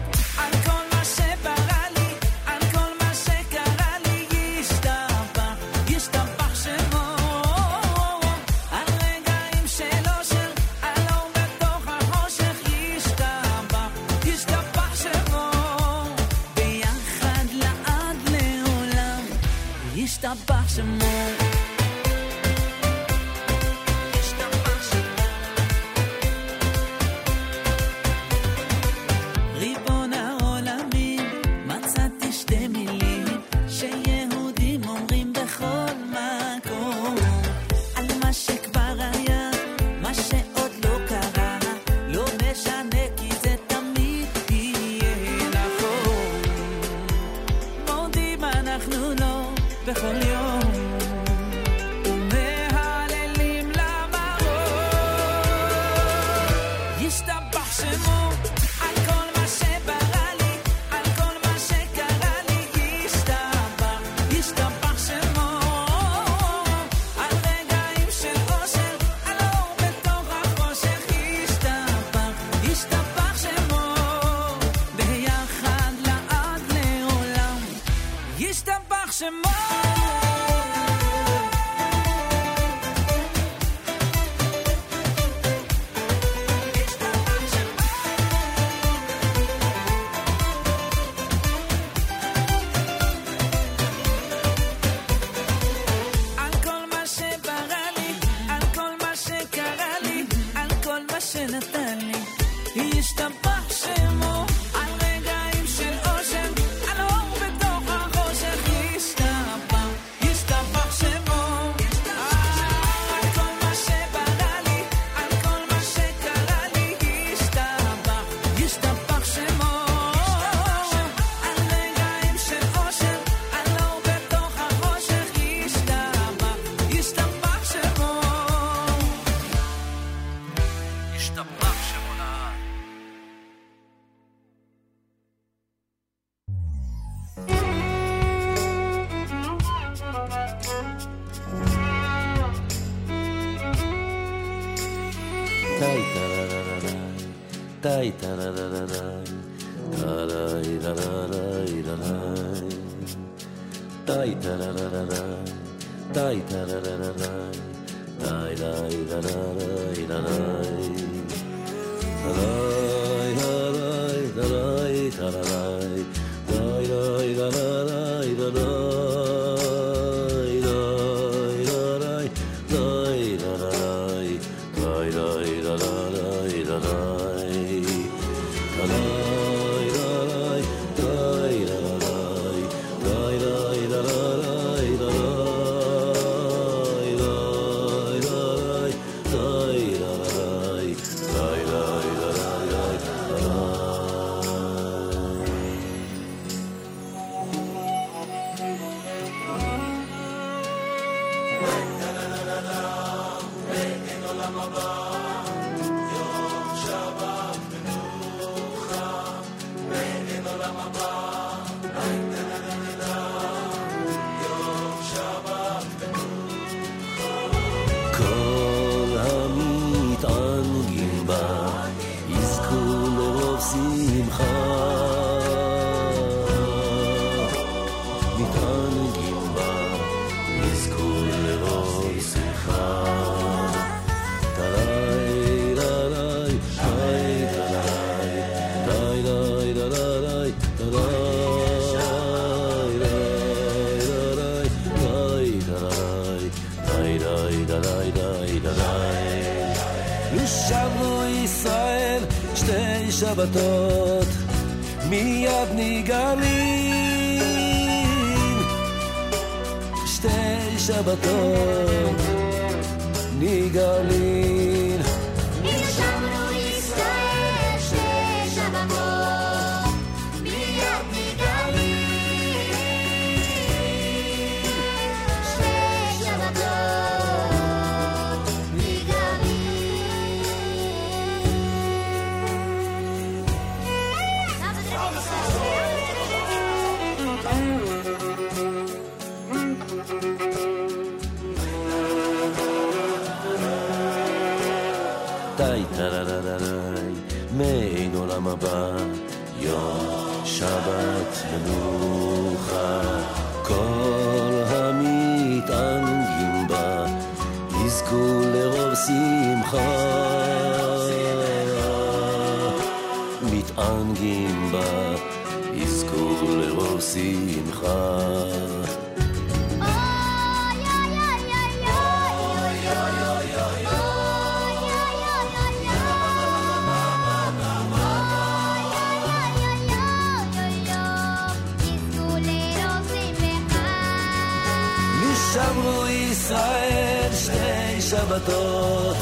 abaixo, more. שתי שבתות מיד נגאלים שתי שבתות נגאלים מנוחה. כל המתענגים בה, יזכו לרוב שמחה. מתענגים בה, יזכו לרוב שמחה. שבתות,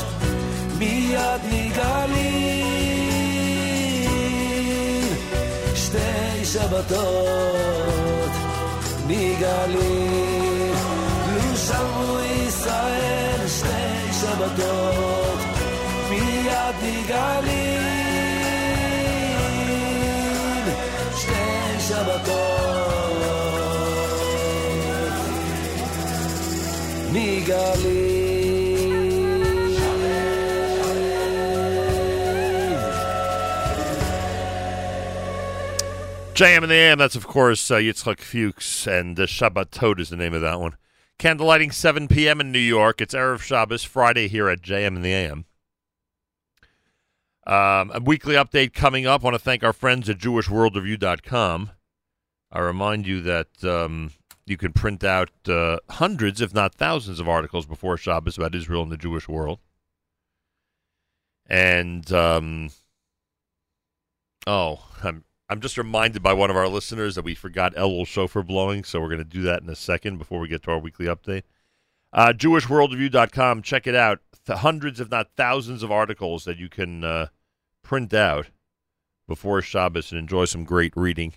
מיד נגאלים. שתי שבתות, נגאלים. לו שמרו ישראל שתי שבתות, מיד נגאלים. שתי שבתות. JM and the AM, that's of course uh, Yitzchak Fuchs, and uh, Shabbatot is the name of that one. Candlelighting 7 p.m. in New York. It's Erev Shabbos, Friday here at JM and the AM. Um, a weekly update coming up. I want to thank our friends at JewishWorldReview.com. I remind you that um, you can print out uh, hundreds, if not thousands, of articles before Shabbos about Israel and the Jewish world. And, um, oh, I'm, just reminded by one of our listeners that we forgot Elul Shofar blowing, so we're going to do that in a second before we get to our weekly update. Uh, JewishWorldReview.com, check it out. Th- hundreds, if not thousands, of articles that you can uh, print out before Shabbos and enjoy some great reading.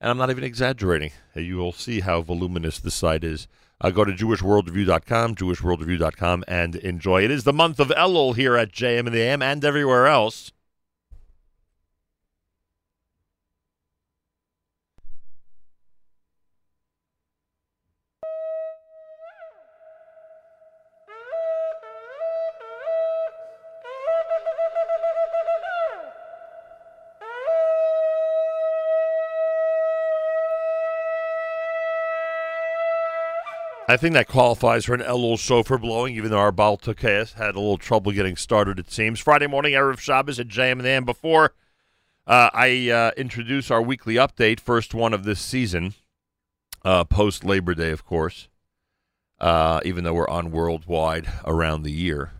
And I'm not even exaggerating. You will see how voluminous the site is. Uh, go to JewishWorldReview.com, JewishWorldReview.com, and enjoy. It is the month of Elul here at JM and the AM and everywhere else. I think that qualifies for an Elul shofar blowing, even though our Baal Tukayas had a little trouble getting started, it seems. Friday morning, Erev Shabbos at JM and. Before uh, I uh, introduce our weekly update, first one of this season, uh, post Labor Day, of course, uh, even though we're on worldwide around the year.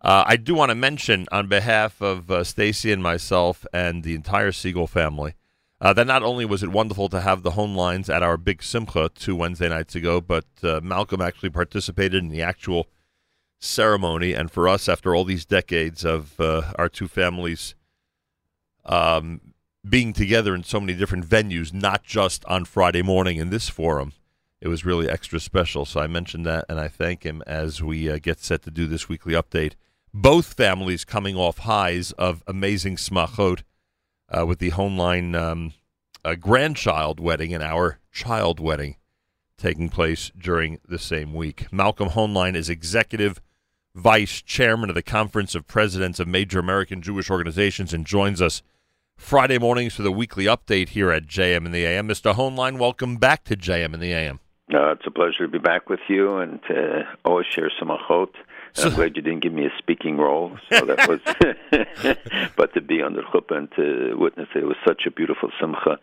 Uh, I do want to mention, on behalf of uh, Stacy and myself and the entire Segal family, uh, that not only was it wonderful to have the Hoenleins at our big simcha two Wednesday nights ago, but uh, Malcolm actually participated in the actual ceremony. And for us, after all these decades of uh, our two families um, being together in so many different venues, not just on Friday morning in this forum, it was really extra special. So I mentioned that, and I thank him as we uh, get set to do this weekly update. Both families coming off highs of amazing smachot uh, with the Hoenlein um, uh, grandchild wedding and our child wedding taking place during the same week. Malcolm Hoenlein is executive vice chairman of the Conference of Presidents of Major American Jewish Organizations and joins us Friday mornings for the weekly update here at JM and the AM. Mr. Hoenlein, welcome back to JM and the AM. Uh, it's a pleasure to be back with you and to always share smachot. And I'm glad you didn't give me a speaking role. So that was, (laughs) (laughs) but to be on the chuppah and to witness it, it was such a beautiful simcha,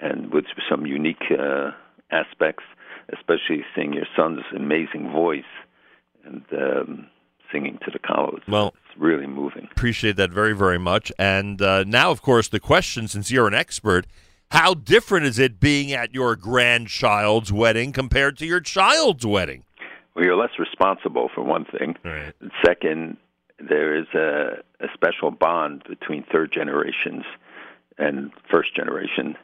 and with some unique uh, aspects, especially seeing your son's amazing voice and um, singing to the colors. Well, it's really moving. Appreciate that very, very much. And uh, now, of course, the question, since you're an expert, how different is it being at your grandchild's wedding compared to your child's wedding? Well, you're less responsible for one thing. Right. Second, there is a, a special bond between third generations and first generation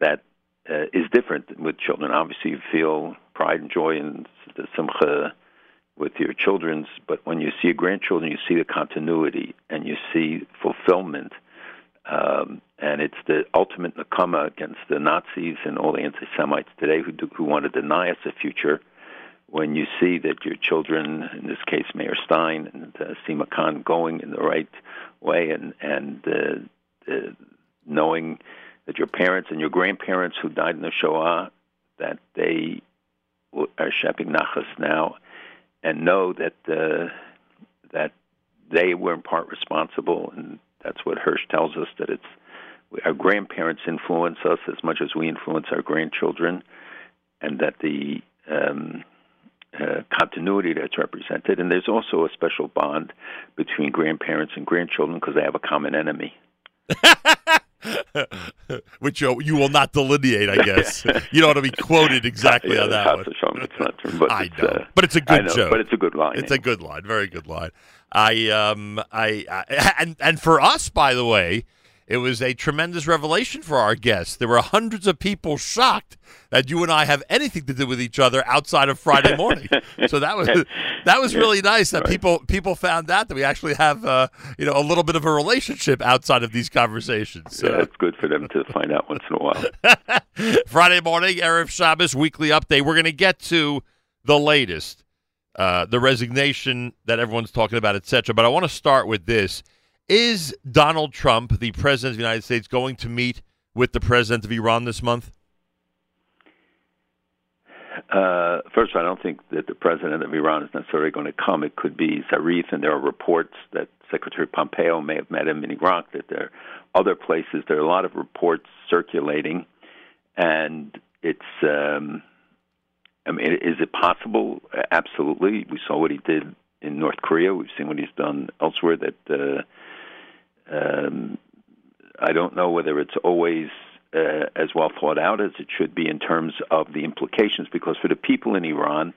that uh, is different with children. Obviously, you feel pride and joy in the simcha with your children's, but when you see your grandchildren, you see the continuity and you see fulfillment. Um, and it's the ultimate nakama against the Nazis and all the anti-Semites today who do, who want to deny us a future. When you see that your children, in this case Mayor Stein and uh, Sima Khan, going in the right way, and and uh, uh, knowing that your parents and your grandparents who died in the Shoah, that they are shepping nachas now, and know that uh, that they were in part responsible, and that's what Hirsch tells us that it's our grandparents influence us as much as we influence our grandchildren, and that the um, uh, continuity that's represented, and there's also a special bond between grandparents and grandchildren because they have a common enemy. (laughs) Which you, you will not delineate, I guess. (laughs) you don't want to be quoted exactly yeah, on that one. it's not true, but I it's, know, uh, but it's a good know, joke. But it's a good line. It's a good line, very good line. I um I, I and and for us, by the way, it was a tremendous revelation for our guests. There were hundreds of people shocked that you and I have anything to do with each other outside of Friday morning. (laughs) so that was that was really nice that people people found out that we actually have uh, you know a little bit of a relationship outside of these conversations. So. Yeah, it's good for them to find out once in a while. (laughs) Friday morning, Erev Shabbos weekly update. We're going to get to the latest, uh, the resignation that everyone's talking about, etc. But I want to start with this: Is Donald Trump, the president of the United States, going to meet with the president of Iran this month? Uh, first of all, I don't think that the president of Iran is necessarily going to come. It could be Zarif, and there are reports that Secretary Pompeo may have met him in Iraq, that there are other places. There are a lot of reports circulating, and it's. Um, I mean, is it possible? Absolutely. We saw what he did in North Korea. We've seen what he's done elsewhere. That uh, um, I don't know whether it's always uh, as well thought out as it should be in terms of the implications. Because for the people in Iran,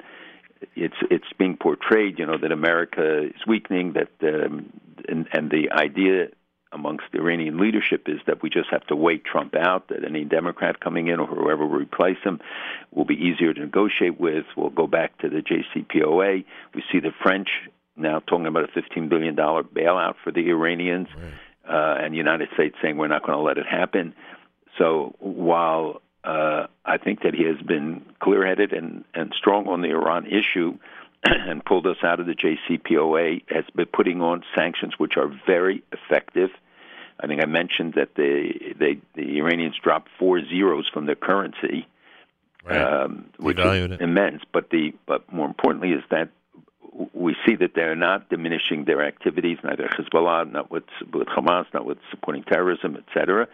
it's it's being portrayed, you know, that America is weakening. That um, and, and the idea amongst the Iranian leadership is that we just have to wait Trump out. That any Democrat coming in or whoever will replace him will be easier to negotiate with. We'll go back to the JCPOA. We see the French now talking about a $15 billion bailout for the Iranians, uh, and the United States saying we're not going to let it happen. So while uh, I think that he has been clear-headed and, and strong on the Iran issue (clears throat) and pulled us out of the JCPOA, has been putting on sanctions which are very effective. I think I mentioned that the they, the Iranians dropped four zeros from their currency, um, which is it. immense. But the but more importantly is that we see that they're not diminishing their activities, neither Hezbollah, not with with Hamas, not with supporting terrorism, etc.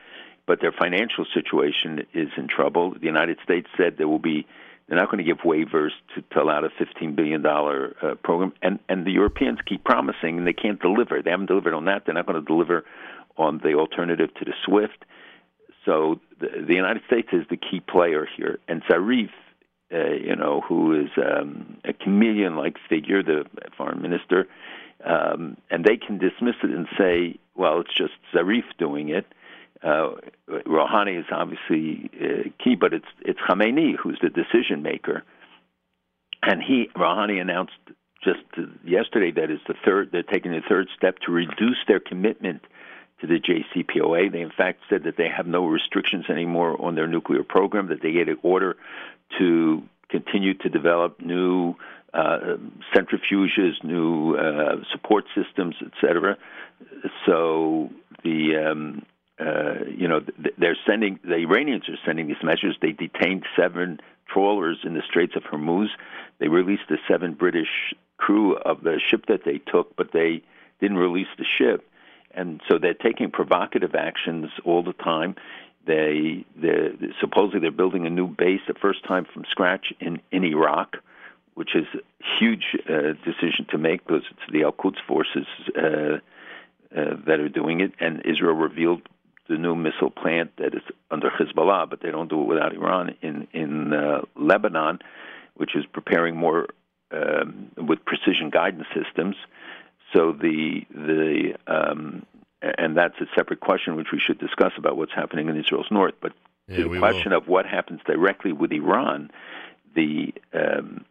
But their financial situation is in trouble. The United States said there will be they're not going to give waivers to, to allow a $15 billion uh, program, and and the Europeans keep promising, and they can't deliver. They haven't delivered on that. They're not going to deliver on the alternative to the SWIFT. So the, the United States is the key player here, and Zarif, uh, you know, who is um, a chameleon-like figure, the foreign minister, um, and they can dismiss it and say, well, it's just Zarif doing it. Uh, Rouhani is obviously uh, key, but it's it's Khamenei who's the decision maker, and he Rouhani announced just yesterday that is the third they're taking the third step to reduce their commitment to the JCPOA. They in fact said that they have no restrictions anymore on their nuclear program. That they get an order to continue to develop new uh, centrifuges, new uh, support systems, etc. So the um, uh, you know they're sending the Iranians are sending these measures. They detained seven trawlers in the Straits of Hormuz. They released the seven British crew of the ship that they took, but they didn't release the ship, and so they're taking provocative actions all the time. They they supposedly they're building a new base, the first time from scratch in in Iraq, which is a huge uh, decision to make because it's the Al Quds forces uh, uh, that are doing it, and Israel revealed the new missile plant that is under Hezbollah, but they don't do it without Iran in in uh, Lebanon, which is preparing more um, with precision guidance systems. So the the um, and that's a separate question which we should discuss about what's happening in Israel's north. But Yeah, the question of what happens directly with Iran, the um,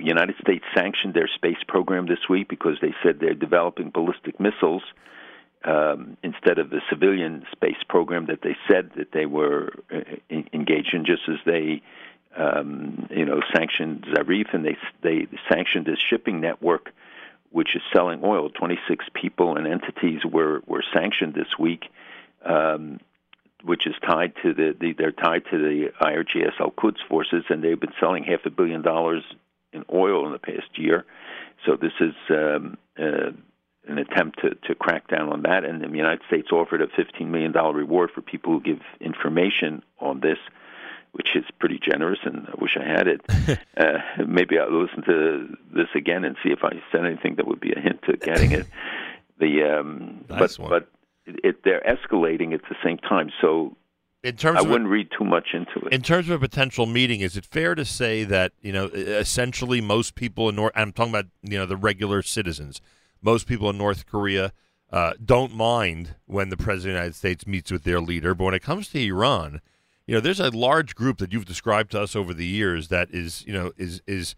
United States sanctioned their space program this week because they said they're developing ballistic missiles um, instead of the civilian space program that they said that they were uh, en- engaged in, just as they, um, you know, sanctioned Zarif and they they sanctioned this shipping network, which is selling oil. Twenty six people and entities were were sanctioned this week. Um, which is tied to the, the they're tied to the IRGC Al Quds forces, and they've been selling half a billion dollars in oil in the past year. So this is um, uh, an attempt to, to crack down on that. And the United States offered a $15 million reward for people who give information on this, which is pretty generous, and I wish I had it. (laughs) uh, maybe I'll listen to this again and see if I said anything that would be a hint to getting it. The um, Nice but one. but it, they're escalating at the same time, so In terms I of a- wouldn't read too much into it. In terms of a potential meeting, is it fair to say that you know essentially most people in North? I'm talking about you know the regular citizens. Most people in North Korea uh, don't mind when the president of the United States meets with their leader, but when it comes to Iran, you know, there's a large group that you've described to us over the years that is you know is is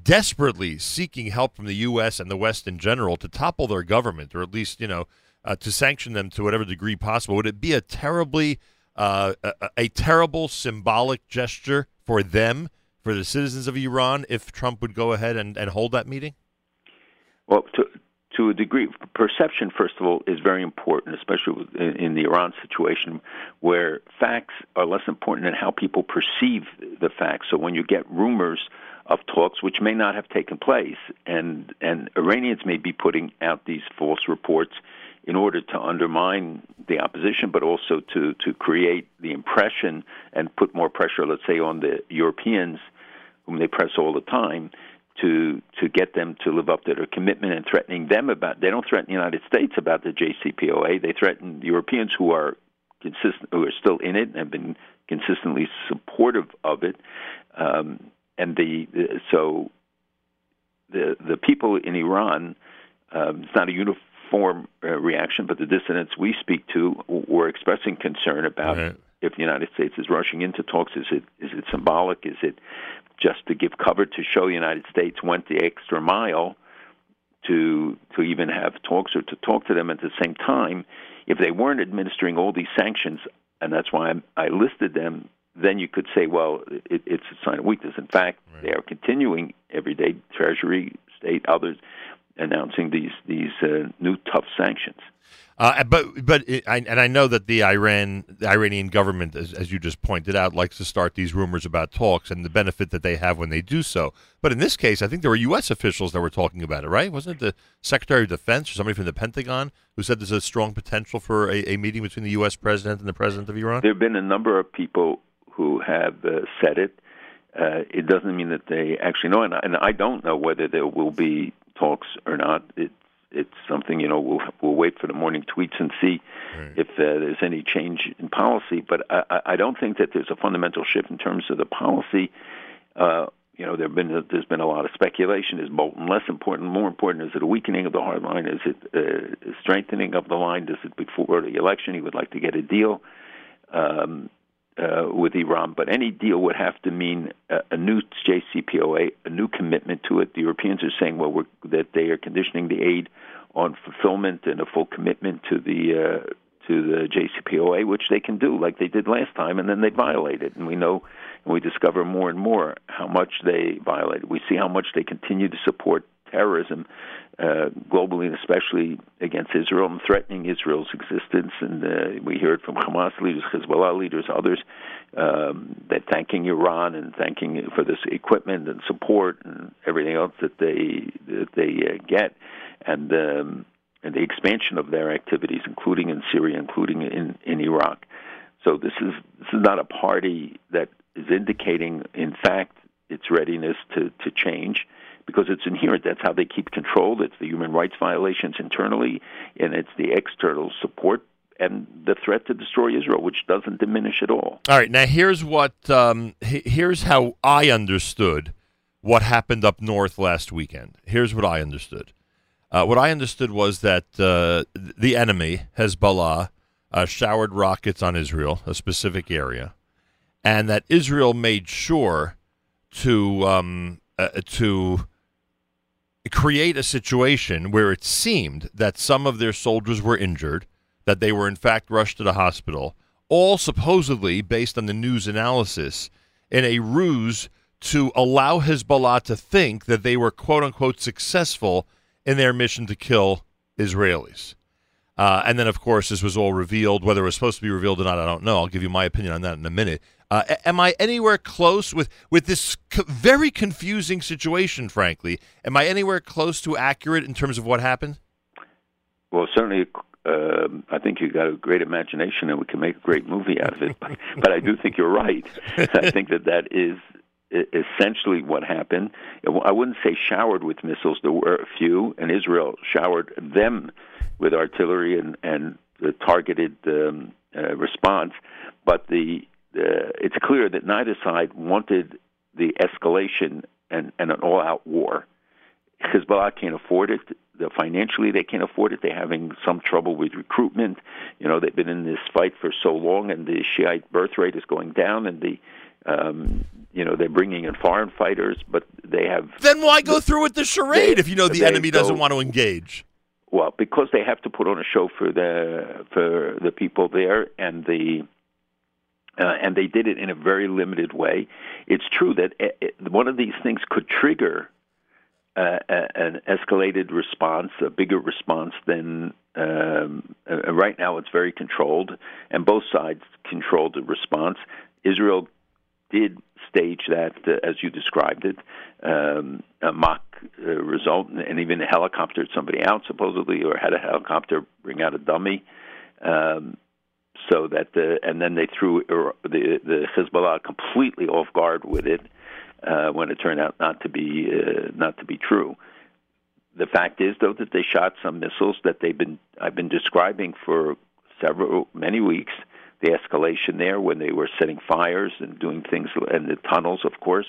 desperately seeking help from the U.S. and the West in general to topple their government, or at least you know uh, to sanction them to whatever degree possible. Would it be a terribly uh, a, a terrible symbolic gesture for them, for the citizens of Iran, if Trump would go ahead and, and hold that meeting? Well, to to a degree, perception first of all is very important, especially in, the Iran situation, where facts are less important than how people perceive the facts. So when you get rumors of talks which may not have taken place, and and Iranians may be putting out these false reports in order to undermine the opposition, but also to to create the impression and put more pressure, let's say, on the Europeans, whom they press all the time, to to get them to live up to their commitment and threatening them about. They don't threaten the United States about the JCPOA. They threaten Europeans who are consistent, who are still in it and have been consistently supportive of it. Um, and the, the so the the people in Iran, um, it's not a uniform uh, reaction, but the dissidents we speak to were expressing concern about if the United States is rushing into talks. Is it is it symbolic? Is it just to give cover to show the United States went the extra mile to to even have talks or to talk to them at the same time? If they weren't administering all these sanctions, and that's why I'm, I listed them then you could say, well, it, it's a sign of weakness. In fact, they are continuing every day, Treasury, State, others, announcing these these uh, new tough sanctions. Uh, but but it, I, and I know that the Iran the Iranian government, as, as you just pointed out, likes to start these rumors about talks and the benefit that they have when they do so. But in this case, I think there were U.S. officials that were talking about it, right? Wasn't it the Secretary of Defense or somebody from the Pentagon who said there's a strong potential for a, a meeting between the U.S. president and the president of Iran? There have been a number of people who have uh, said it. Uh, it doesn't mean that they actually know, and, and I don't know whether there will be talks or not. It's it's something you know we'll we'll wait for the morning tweets and see if uh, there's any change in policy. But I, I- don't think that there's a fundamental shift in terms of the policy. Uh, you know, there've been there's been a lot of speculation. Is Bolton less important? More important? Is it a weakening of the hard line? Is it uh, a strengthening of the line? Does it before the election? He would like to get a deal. Um, uh, with Iran, but any deal would have to mean a, a new JCPOA, a new commitment to it. The Europeans are saying, well, we're, that they are conditioning the aid on fulfillment and a full commitment to the uh, to the JCPOA, which they can do, like they did last time, and then they violate it. And we know, and we discover more and more how much they violate. We see how much they continue to support terrorism uh, globally, and especially against Israel, and threatening Israel's existence. And uh, we hear it from Hamas leaders, Hezbollah leaders, others. Um, that thanking Iran and thanking for this equipment and support and everything else that they that they uh, get, and um, and the expansion of their activities, including in Syria, including in in Iraq. So this is this is not a party that is indicating, in fact, its readiness to to change because it's inherent. That's how they keep control. It's the human rights violations internally, and it's the external support and the threat to destroy Israel, which doesn't diminish at all. All right, now here's what um, here's how I understood what happened up north last weekend. Here's what I understood. Uh, what I understood was that uh, the enemy Hezbollah uh, showered rockets on Israel, a specific area, and that Israel made sure to um, uh, to create a situation where it seemed that some of their soldiers were injured, that they were in fact rushed to the hospital, all supposedly based on the news analysis in a ruse to allow Hezbollah to think that they were quote unquote successful in their mission to kill Israelis. Uh, and then, of course, this was all revealed. Whether it was supposed to be revealed or not, I don't know. I'll give you my opinion on that in a minute. Uh, am I anywhere close with with this co- very confusing situation? Frankly, am I anywhere close to accurate in terms of what happened? Well, certainly, um I think you've got a great imagination, and we can make a great movie out of it. But, (laughs) but I do think you're right. (laughs) I think that that is essentially what happened. I wouldn't say showered with missiles. There were a few, and Israel showered them with artillery and and the targeted um, uh, response. But the uh, it's clear that neither side wanted the escalation and, and an all-out war. Hezbollah can't afford it. The, financially, they can't afford it. They're having some trouble with recruitment. You know, they've been in this fight for so long, and the Shiite birth rate is going down, and the um, you know they're bringing in foreign fighters, but they have Then why go through with the charade They- if you know the enemy doesn't want to engage? well because they have to put on a show for the for the people there and the uh, and they did it in a very limited way. It's true that uh, uh, one of these things could trigger uh, an escalated response, a bigger response than um, uh, right now. It's very controlled, and both sides controlled the response. Israel did stage that, uh, as you described it, um, a mock uh, result, and even helicoptered somebody out supposedly, or had a helicopter bring out a dummy. Um, so that the and then they threw the the Hezbollah completely off guard with it uh, when it turned out not to be uh, not to be true. The fact is, though, that they shot some missiles that they've been I've been describing for several many weeks. The escalation there when they were setting fires and doing things and the tunnels, of course.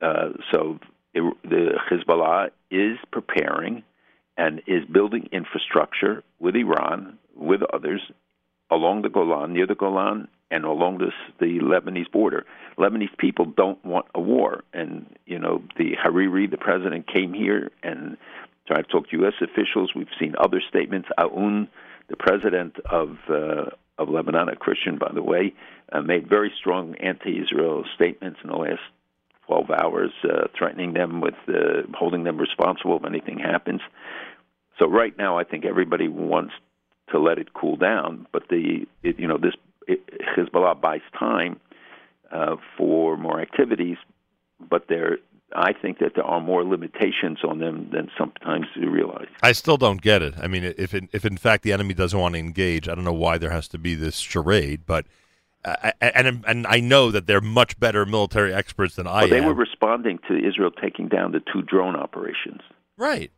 Uh, so it, the Hezbollah is preparing and is building infrastructure with Iran, with others, along the Golan, near the Golan, and along this the Lebanese border. Lebanese people don't want a war, and you know the Hariri, the president, came here, and so I've talked to U.S. officials. We've seen other statements. Aoun, the president of uh, of Lebanon, a Christian, by the way, uh, made very strong anti-Israel statements in the last 12 hours, uh, threatening them with uh, holding them responsible if anything happens. So right now, I think everybody wants to let it cool down, but the it, you know this it, Hezbollah buys time uh, for more activities, but there I think that there are more limitations on them than sometimes you realize. I still don't get it. I mean, if in, if in fact the enemy doesn't want to engage, I don't know why there has to be this charade. But uh, and and I know that they're much better military experts than I Well, they am. were responding to Israel taking down the two drone operations. right.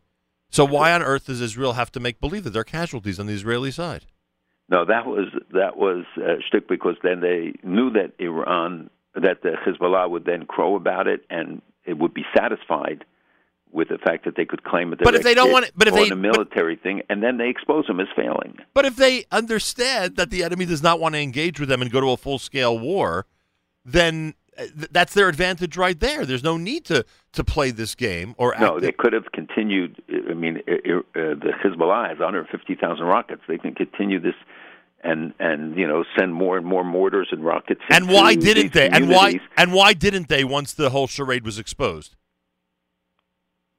So why on earth does Israel have to make believe that there are casualties on the Israeli side? No, that was that was uh, shtick because then they knew that Iran that the Hezbollah would then crow about it and it would be satisfied with the fact that they could claim it. But if they don't want it- but if they- a military thing, and then they expose them as failing. But if they understand that the enemy does not want to engage with them and go to a full scale war, then th- that's their advantage right there. There's no need to to play this game or No, they could have continued. I mean, uh, uh, the Hezbollah has 150,000 rockets. They can continue this. And and you know send more and more mortars and rockets. And why didn't they? And why and why didn't they once the whole charade was exposed?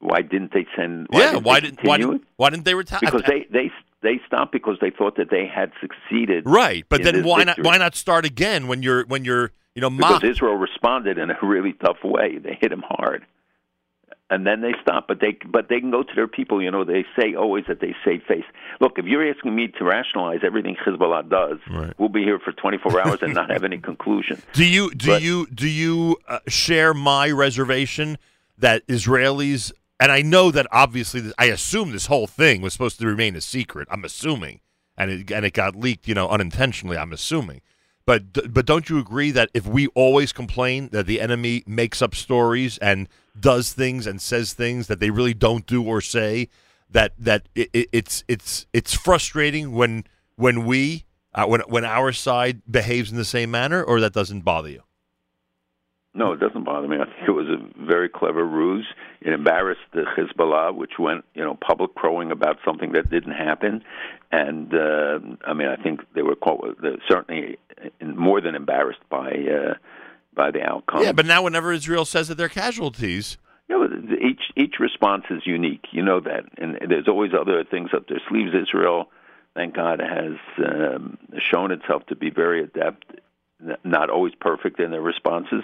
Why didn't they send? Why yeah, didn't why they didn't why didn't, why didn't they retaliate? because they they they stopped because they thought that they had succeeded. right, but then why not why not start again when you're when you're you know Because mocked? Israel responded in a really tough way. They hit him hard, and then they stopped. But they but they can go to their people. You know, they say always that they save face. Look, if you're asking me to rationalize everything Hezbollah does, right. we'll be here for 24 hours and not have any conclusion. (laughs) Do you do But- you do you uh, share my reservation that Israelis and I know that obviously th- I assume this whole thing was supposed to remain a secret. I'm assuming, and it and it got leaked, you know, unintentionally. I'm assuming, but but don't you agree that if we always complain that the enemy makes up stories and does things and says things that they really don't do or say, that that it, it, it's it's it's frustrating when when we uh, when when our side behaves in the same manner, or that doesn't bother you? No, it doesn't bother me. I think it was a very clever ruse. It embarrassed the Hezbollah, which went, you know, public crowing about something that didn't happen. And uh, I mean, I think they were quite, certainly more than embarrassed by uh, by the outcome. Yeah, but now whenever Israel says that they're casualties, You know, each each response is unique. You know that, and there's always other things up their sleeves. Israel, thank God, has um, shown itself to be very adept, not always perfect in their responses,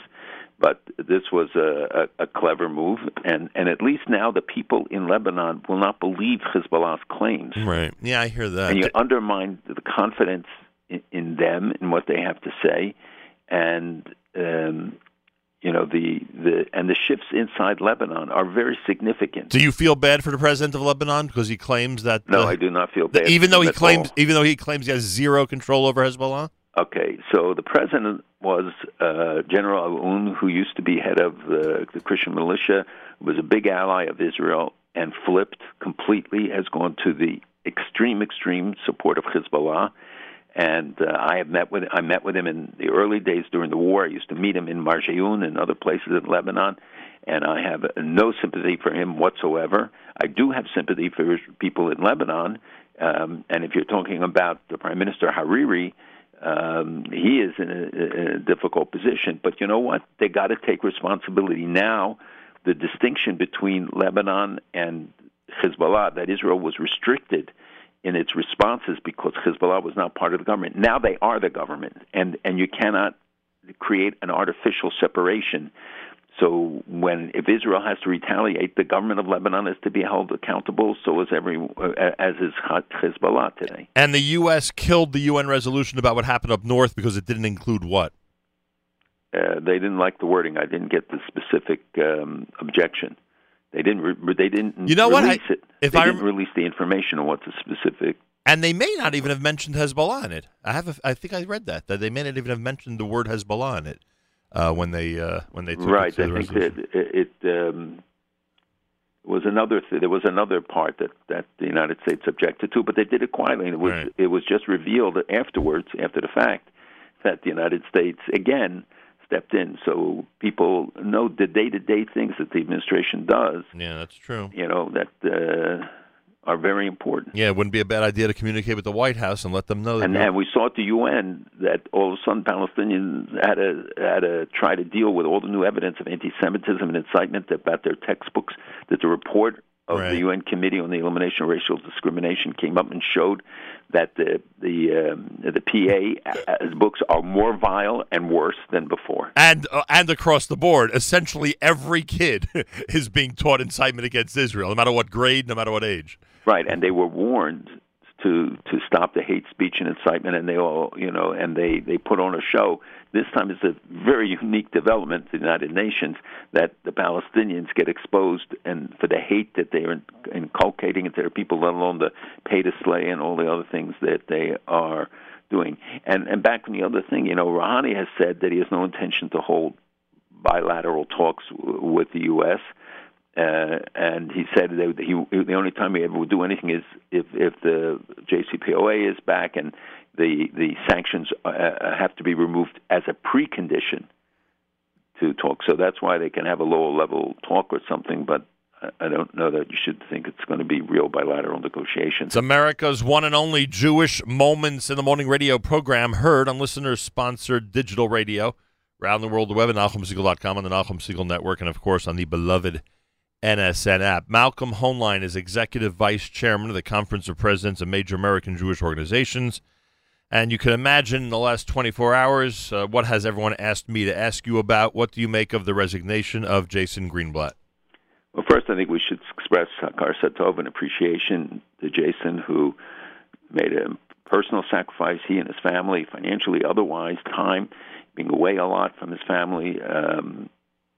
but this was a, a, a clever move. And and at least now the people in Lebanon will not believe Hezbollah's claims. right? Yeah, I hear that. And you undermine the confidence in, in them and what they have to say, and um, you know the the and the shifts inside Lebanon are very significant. Do you feel bad for the president of Lebanon because he claims that? No, uh, I do not feel that bad. even though he claims, all. even though he claims he has zero control over Hezbollah. Okay, so the president was uh, General Aoun, who used to be head of the, the Christian militia, was a big ally of Israel, and flipped completely, has gone to the extreme, extreme support of Hezbollah. And uh, I have met with I met with him in the early days during the war. I used to meet him in Marjayoun and other places in Lebanon, and I have no sympathy for him whatsoever. I do have sympathy for people in Lebanon, um, and if you're talking about the Prime Minister Hariri, um, he is in a, a difficult position. But you know what? They got to take responsibility now. The distinction between Lebanon and Hezbollah, that Israel was restricted in its responses because Hezbollah was not part of the government. Now they are the government, and and you cannot create an artificial separation. So when if Israel has to retaliate, the government of Lebanon is to be held accountable. So is every uh, as is Hezbollah today. And the U.S. killed the UN resolution about what happened up north because it didn't include what? Uh, they didn't like the wording. I didn't get the specific um, objection. They didn't. Re- they didn't. You know what? I- it. if they I didn't release the information on what the specific. And they may not even have mentioned Hezbollah in it. I have, a, I think I read that that they may not even have mentioned the word Hezbollah in it uh, when they uh, when they took right. it to I think resolution. it, it um, was another. Th- there was another part that that the United States objected to, but they did it quietly. And it was Right. it was just revealed afterwards, after the fact, that the United States again stepped in. So people know the day to day things that the administration does. Yeah, that's true. You know that uh, are very important. Yeah, it wouldn't be a bad idea to communicate with the White House and let them know. That And, we saw at the UN that all of a sudden Palestinians had to had to try to deal with all the new evidence of anti-Semitism and incitement about their textbooks. That the report of Right. the UN Committee on the Elimination of Racial Discrimination came up and showed that the the um, the PA uh, books are more vile and worse than before. and uh, and across the board, essentially every kid (laughs) is being taught incitement against Israel, no matter what grade, no matter what age. Right, and they were warned to to stop the hate speech and incitement, and they all you know, and they they put on a show. This time it's a very unique development to the United Nations that the Palestinians get exposed and for the hate that they are inculcating into their people, let alone the pay to slay and all the other things that they are doing. And and back on the other thing, you know, Rouhani has said that he has no intention to hold bilateral talks w- with the U.S. Uh, and he said that he the only time he ever would do anything is if if the JCPOA is back and the the sanctions uh, have to be removed as a precondition to talk. So that's why they can have a lower level talk or something. But I- don't know that you should think it's going to be real bilateral negotiations. It's America's one and only Jewish Moments in the Morning radio program, heard on listener-sponsored digital radio around the world, web at NachumSegal.com, on the Nachum Segal Network, and of course on the beloved NSN app. Malcolm Hoenlein is Executive Vice Chairman of the Conference of Presidents of Major American Jewish Organizations. And you can imagine in the last 24 hours, uh, what has everyone asked me to ask you about? What do you make of the resignation of Jason Greenblatt? Well, first, I think we should express Hakaras Hatov and appreciation to Jason, who made a personal sacrifice, he and his family, financially, otherwise, time, being away a lot from his family, um,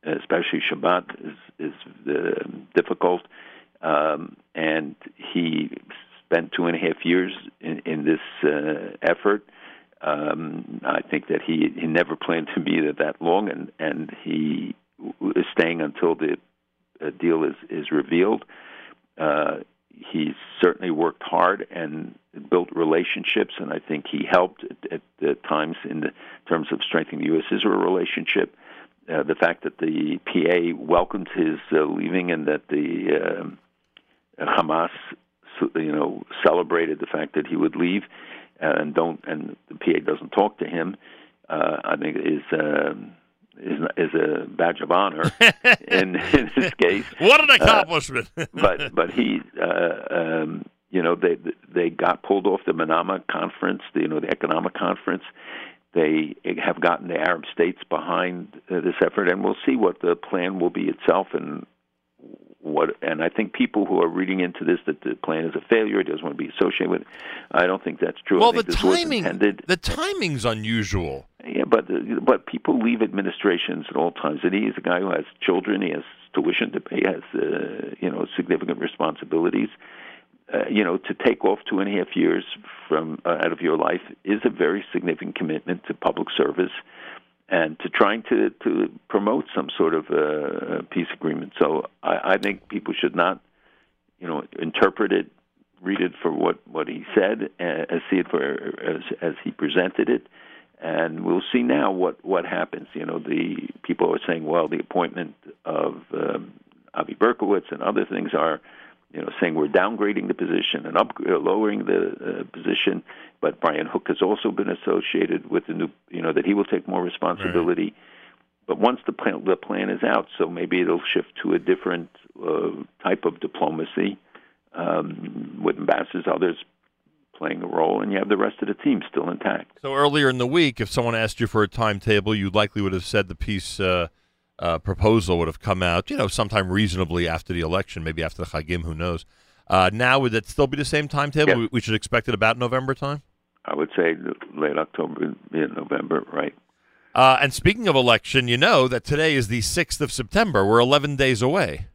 especially Shabbat, is, is uh, difficult. Um, and he spent two and a half years in, in this uh, effort. Um, I think that he, he never planned to be there that long, and, and he is staying until the uh, deal is, is revealed. Uh, he's certainly worked hard and built relationships, and I think he helped at, at times in the terms of strengthening the U.S.-Israel relationship. Uh, the fact that the PA welcomed his uh, leaving and that the um, Hamas, you know, celebrated the fact that he would leave, and don't and the PA doesn't talk to him, uh, I think is. Um, is, is a badge of honor (laughs) in, in this case. What an Uh, accomplishment! (laughs) but but he uh, um, you know they they got pulled off the Manama conference, the, you know the economic conference. They have gotten the Arab states behind uh, this effort, and we'll see what the plan will be itself and what. And I think people who are reading into this that the plan is a failure, it doesn't want to be associated with. it, I don't think that's true. Well, the timing, the timing's unusual. Yeah, but but people leave administrations at all times, and he is a guy who has children. He has tuition to pay. Has uh, you know significant responsibilities. Uh, you know, to take off two and a half years from uh, out of your life is a very significant commitment to public service and to trying to to promote some sort of uh, peace agreement. So I, I think people should not, you know, interpret it, read it for what what he said, uh, see it for as as he presented it and we'll see now what what happens. You know, the people are saying, well, the appointment of um, Avi Berkowitz and other things are, you know, saying we're downgrading the position and up uh, lowering the uh, position. But Brian Hook has also been associated with the new, you know, that he will take more responsibility. But once the plan the plan is out, so maybe it'll shift to a different uh, type of diplomacy um, with ambassadors, others playing a role, and you have the rest of the team still intact. So earlier in the week, if someone asked you for a timetable, you likely would have said the peace uh, proposal would have come out, you know, sometime reasonably after the election, maybe after the Chagim, who knows. Uh, now, would it still be the same timetable? Yes. We, we should expect it about November time? I would say late October, mid November, right? Uh, and speaking of election, you know that today is the 6th of September. We're 11 days away.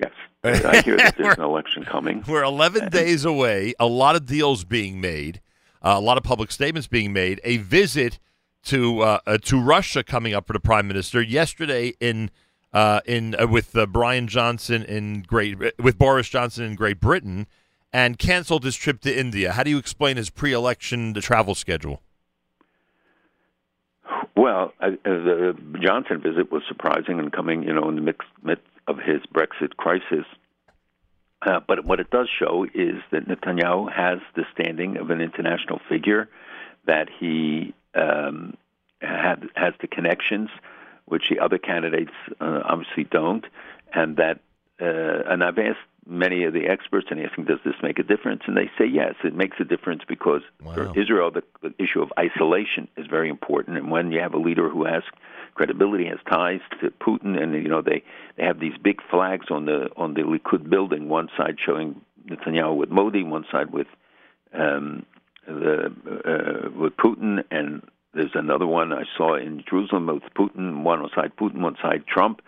Yes. I hear that there's an election coming. (laughs) We're 11 (laughs) days away. A lot of deals being made, uh, a lot of public statements being made. A visit to uh, uh, to Russia coming up for the prime minister yesterday in uh, in uh, with uh, Brian Johnson in Great with Boris Johnson in Great Britain, and canceled his trip to India. How do you explain his pre-election travel schedule? Well, uh, the Johnson visit was surprising and coming, you know, in the mix, midst of his Brexit crisis. But what it does show is that Netanyahu has the standing of an international figure, that he um, had, has the connections, which the other candidates uh, obviously don't, and that. Uh, and I've asked many of the experts and asking, does this make a difference? And they say yes, it makes a difference because for Israel, the, the issue of isolation is very important. And when you have a leader who has credibility, has ties to Putin, and you know they they have these big flags on the on the Likud building, one side showing Netanyahu with Modi, one side with um, the uh, with Putin, and there's another one I saw in Jerusalem with Putin, one side Putin, one side Trump.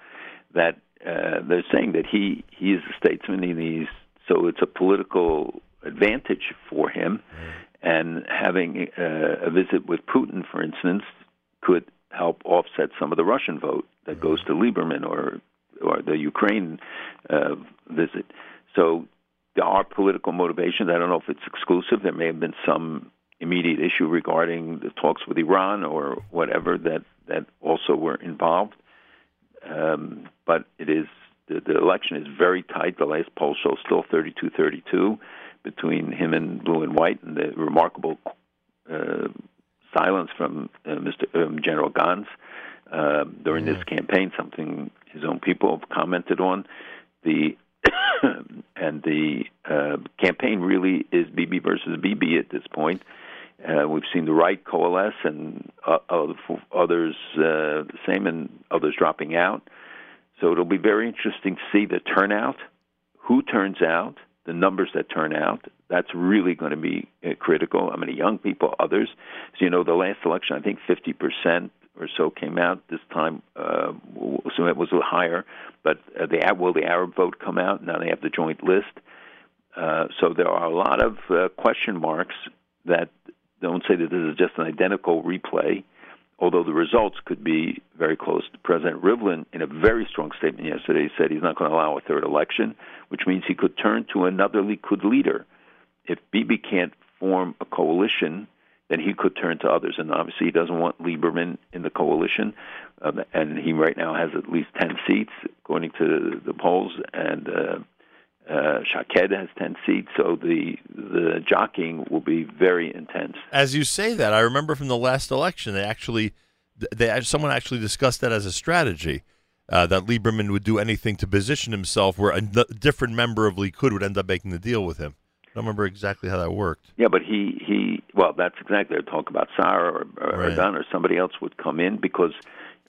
That uh, they're saying that he he is a statesman, and he's so it's a political advantage for him, and having uh, a visit with Putin, for instance, could help offset some of the Russian vote that goes to Lieberman or or the Ukraine uh, visit. So there are political motivations. I don't know if it's exclusive. There may have been some immediate issue regarding the talks with Iran or whatever that that also were involved. Um, but it is the, the election is very tight. The last poll shows still 32-32 between him and blue and white, and the remarkable uh, silence from uh, Mr. Um, General Gantz uh, during this campaign, something his own people have commented on. The (coughs) and the uh, campaign really is Bibi versus Bibi at this point. Uh, we've seen the right coalesce and uh, other- others uh, the same, and others dropping out. So it'll be very interesting to see the turnout, who turns out, the numbers that turn out. That's really going to be uh, critical. How many young people, others. So, you know, the last election, I think 50% or so came out. This time, uh, so it was a little higher. But uh, the will the Arab vote come out? Now they have the joint list. Uh, so there are a lot of uh, question marks that don't say that this is just an identical replay, although the results could be very close. President Rivlin, in a very strong statement yesterday, said he's not going to allow a third election, which means he could turn to another Likud leader. If Bibi can't form a coalition, then he could turn to others. And obviously, he doesn't want Lieberman in the coalition. Um, and he right now has at least 10 seats, according to the polls. And uh, uh, Shaked has 10 seats. So the, the jockeying will be very intense. As you say that, I remember from the last election, they actually, they someone actually discussed that as a strategy. Uh, that Lieberman would do anything to position himself where a different member of Likud would end up making the deal with him. I don't remember exactly how that worked. Yeah, but he he well, that's exactly. They talk about Sa'ar or, or Right. Erdan or somebody else would come in because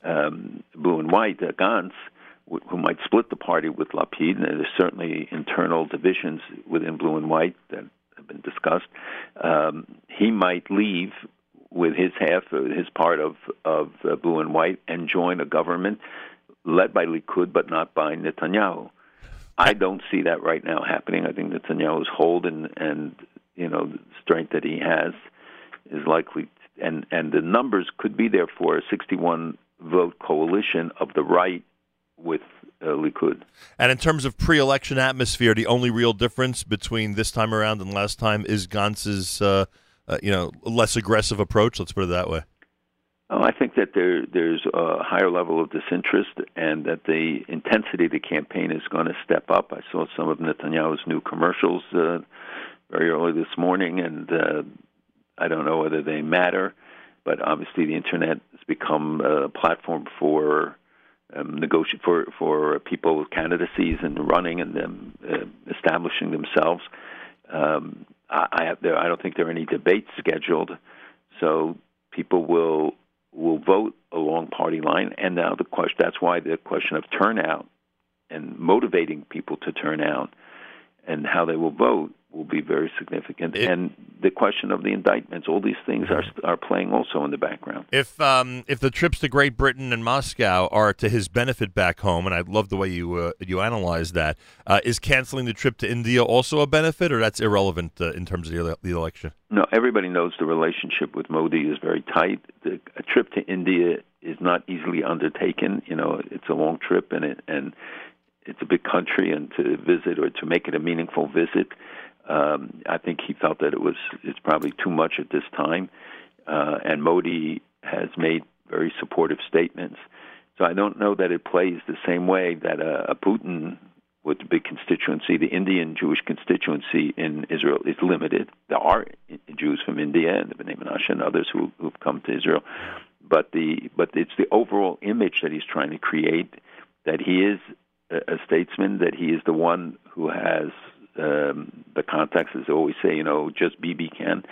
um, blue and white, uh, Gantz, wh- who might split the party with Lapid, and there's certainly internal divisions within blue and white that have been discussed. Um, he might leave with his half, uh, his part of of uh, blue and white, and join a government led by Likud, but not by Netanyahu. I don't see that right now happening. I think Netanyahu's hold and and you know the strength that he has is likely, and and the numbers could be there for a 61 vote coalition of the right with uh, Likud. And in terms of pre-election atmosphere, the only real difference between this time around and last time is Gantz's, uh, uh, you know, less aggressive approach. Let's put it that way. Oh, I think that there there's a higher level of disinterest, and that the intensity of the campaign is going to step up. I saw some of Netanyahu's new commercials uh, very early this morning, and uh, I don't know whether they matter, but obviously the internet has become a platform for um, for for people candidacies and running and them uh, establishing themselves. Um, I, I have there. I don't think there are any debates scheduled, so people will will vote along party line. And now the question that's why the question of turnout and motivating people to turn out and how they will vote will be very significant. and the question of the indictments, all these things are are playing also in the background. If um, if the trips to Great Britain and Moscow are to his benefit back home, and I love the way you uh, you analyze that, uh, is canceling the trip to India also a benefit, or that's irrelevant uh, in terms of the, the election? No, everybody knows the relationship with Modi is very tight. The, a trip to India is not easily undertaken. You know, it's a long trip, and it and it's a big country, and to visit or to make it a meaningful visit, um, I think he felt that it was it's probably too much at this time. Uh, and Modi has made very supportive statements. So I don't know that it plays the same way that a, a Putin with the big constituency. The Indian Jewish constituency in Israel is limited. There are Jews from India and the Bnei Menashe and others who, who've come to Israel, but the but it's the overall image that he's trying to create that he is a, a statesman, that he is the one who has um, the contacts, they always say, you know, just Bibi can,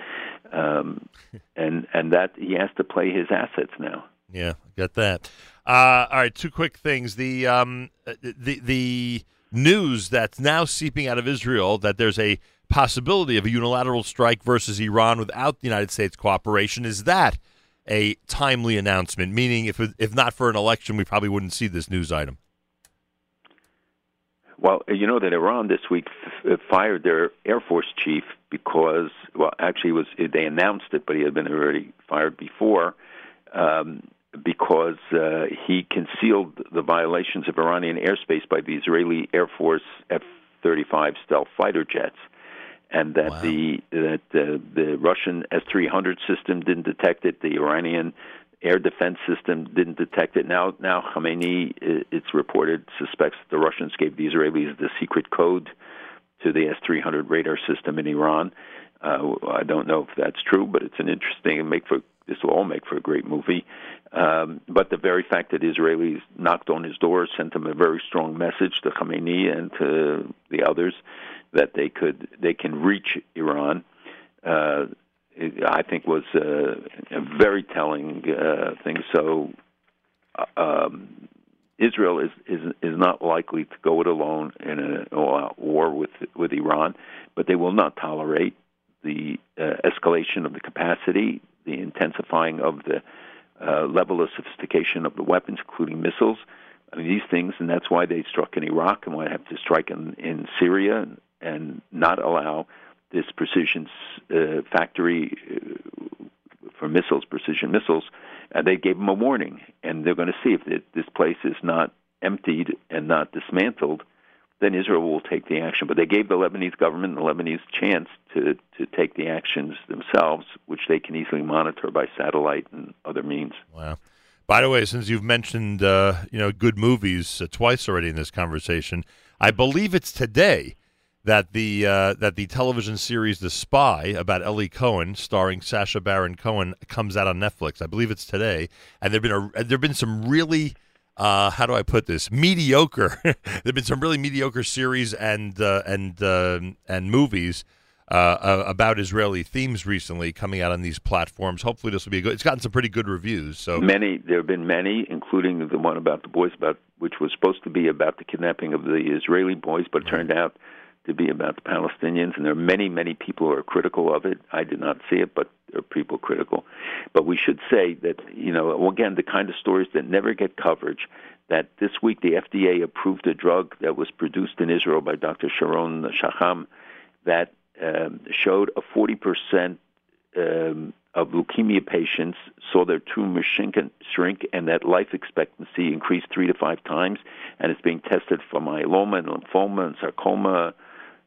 um, (laughs) and and that he has to play his assets now. Yeah, got that. Uh, all right, two quick things. The um, the the news that's now seeping out of Israel that there's a possibility of a unilateral strike versus Iran without the United States cooperation is that a timely announcement? Meaning, if if not for an election, we probably wouldn't see this news item. Well, you know that Iran this week f- fired their Air Force chief because, well, actually, it was they announced it, but he had been already fired before um, because uh, he concealed the violations of Iranian airspace by the Israeli Air Force F-35 stealth fighter jets, and that the that uh, the Russian S-300 system didn't detect it, the Iranian air defense system didn't detect it. Now, now Khamenei, it's reported, suspects that the Russians gave the Israelis the secret code to the S-300 radar system in Iran. Uh, I don't know if that's true, but it's an interesting and make for this will all make for a great movie. Um, but the very fact that Israelis knocked on his door sent him a very strong message to Khamenei and to the others that they could they can reach Iran. Uh, I think was uh, a very telling uh, thing. So uh, um, Israel is, is is not likely to go it alone in a war with with Iran, but they will not tolerate the uh, escalation of the capacity, the intensifying of the uh, level of sophistication of the weapons, including missiles. I mean, these things, and that's why they struck in Iraq and why they have to strike in, in Syria and not allow this precision uh, factory uh, for missiles, precision missiles. Uh, they gave them a warning, and they're going to see if this place is not emptied and not dismantled, then Israel will take the action. But they gave the Lebanese government and the Lebanese chance to to take the actions themselves, which they can easily monitor by satellite and other means. Wow. By the way, since you've mentioned uh, you know good movies uh, twice already in this conversation, I believe it's today that the uh, that the television series The Spy about Eli Cohen, starring Sacha Baron Cohen, comes out on Netflix. I believe it's today, and there've been a there've been some really uh, how do I put this mediocre. (laughs) there've been some really mediocre series and uh, and uh, and movies. Uh, uh, about Israeli themes recently coming out on these platforms. Hopefully, this will be a good. It's gotten some pretty good reviews. So Many there have been many, including the one about the boys, about which was supposed to be about the kidnapping of the Israeli boys, but it turned out to be about the Palestinians. And there are many, many people who are critical of it. I did not see it, but there are people critical. But we should say that you know again the kind of stories that never get coverage. That this week the FDA approved a drug that was produced in Israel by Dr. Sharon Shacham that um, showed a 40% um, of leukemia patients saw their tumor shrink and, shrink and that life expectancy increased three to five times. And it's being tested for myeloma and lymphoma and sarcoma,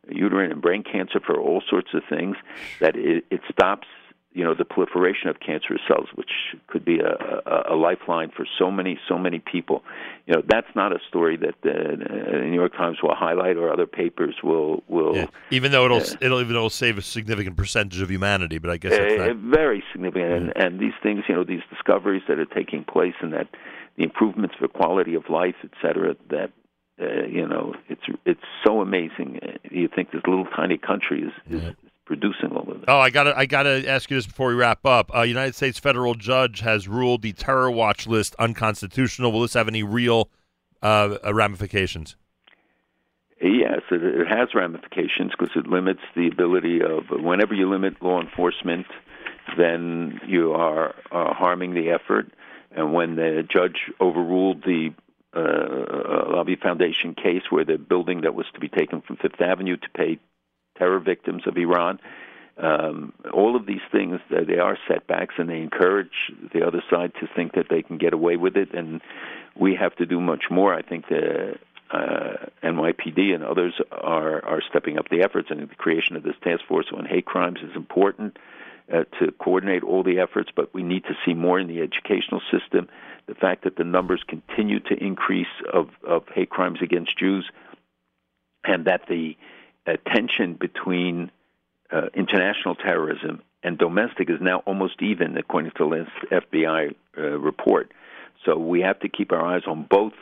uterine and brain cancer for all sorts of things. That it, it stops you know the proliferation of cancerous cells, which could be a, a, a lifeline for so many so many people. You know that's not a story that the, the New York Times will highlight or other papers will will. Yeah. even though it'll it'll even though it'll save a significant percentage of humanity, but I guess that's uh, not. very significant. And, and these things, you know, these discoveries that are taking place, and that the improvements for quality of life, et cetera, that uh, you know, it's it's so amazing. Uh, You think this little tiny country is, is producing all of this. Oh, I gotta I gotta ask you this before we wrap up. A United States federal judge has ruled the terror watch list unconstitutional. Will this have any real uh, ramifications? Yes, it, it has ramifications because it limits the ability of whenever you limit law enforcement, then you are uh, harming the effort. And when the judge overruled the uh, Alavi Foundation case, where the building that was to be taken from Fifth Avenue to pay terror victims of Iran, um, all of these things uh, they are setbacks, and they encourage the other side to think that they can get away with it. And we have to do much more. I think the uh, NYPD and others are are stepping up the efforts, and the creation of this task force on hate crimes is important uh, to coordinate all the efforts. But we need to see more in the educational system. The fact that the numbers continue to increase of of hate crimes against Jews and that the uh, tension between uh, international terrorism and domestic is now almost even, according to the last FBI uh, report. So we have to keep our eyes on both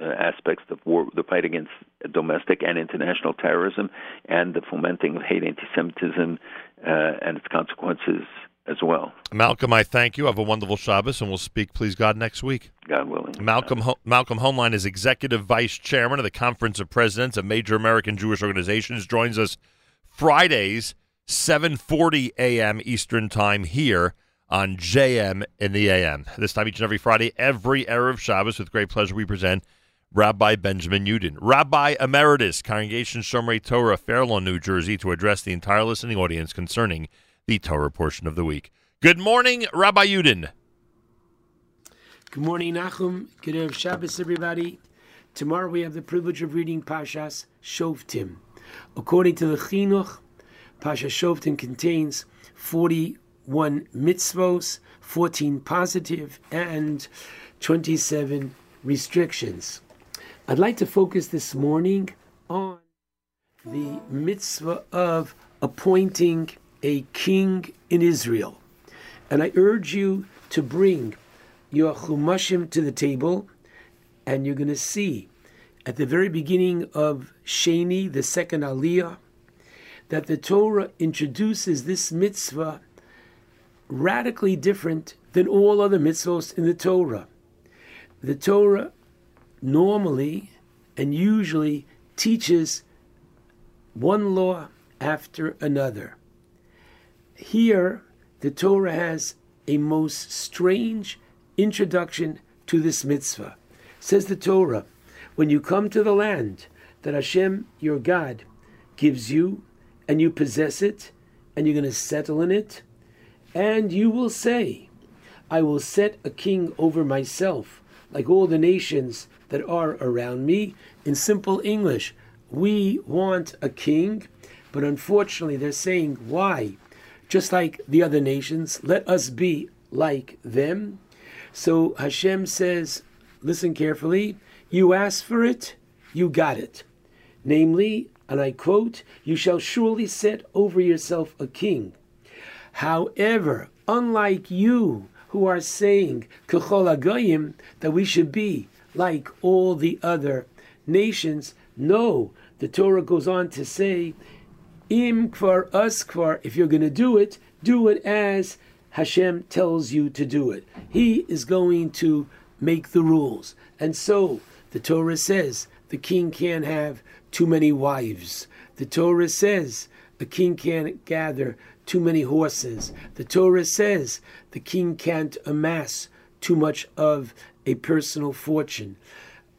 uh, aspects of war, the fight against domestic and international terrorism, and the fomenting of hate, anti-Semitism, uh, and its consequences as well. Malcolm, I thank you. Have a wonderful Shabbos, and we'll speak, please God, next week. God willing. Malcolm Ho- Malcolm Hoenlein is executive vice chairman of the Conference of Presidents of Major American Jewish Organizations. Joins us Fridays, 7:40 a.m. Eastern Time here on JM in the AM. This time each and every Friday, every erev Shabbos, with great pleasure, we present Rabbi Benjamin Yudin, Rabbi Emeritus, Congregation Shomrei Torah, Fairlawn, New Jersey, to address the entire listening audience concerning the Torah portion of the week. Good morning, Rabbi Yudin. Good morning, Nachum. Good Erev Shabbos, everybody. Tomorrow we have the privilege of reading Parshas Shoftim. According to the Chinuch, Parsha Shoftim contains 41 mitzvos, 14 positive, and 27 restrictions. I'd like to focus this morning on the mitzvah of appointing a king in Israel. And I urge you to bring your chumashim to the table, and you're going to see at the very beginning of Sheni, the second Aliyah, that the Torah introduces this mitzvah radically different than all other mitzvahs in the Torah. The Torah normally and usually teaches one law after another. Here, the Torah has a most strange introduction to this mitzvah. Says the Torah, when you come to the land that Hashem, your God, gives you, and you possess it, and you're going to settle in it, and you will say, I will set a king over myself, like all the nations that are around me. In simple English, we want a king, but unfortunately, they're saying, why? Just like the other nations, let us be like them. So Hashem says, listen carefully, you asked for it, you got it. Namely, and I quote, you shall surely set over yourself a king. However, unlike you who are saying, that we should be like all the other nations, no, the Torah goes on to say, Im kvar us kvar, if you're going to do it, do it as Hashem tells you to do it. He is going to make the rules. And so the Torah says the king can't have too many wives. The Torah says a king can't gather too many horses. The Torah says the king can't amass too much of a personal fortune.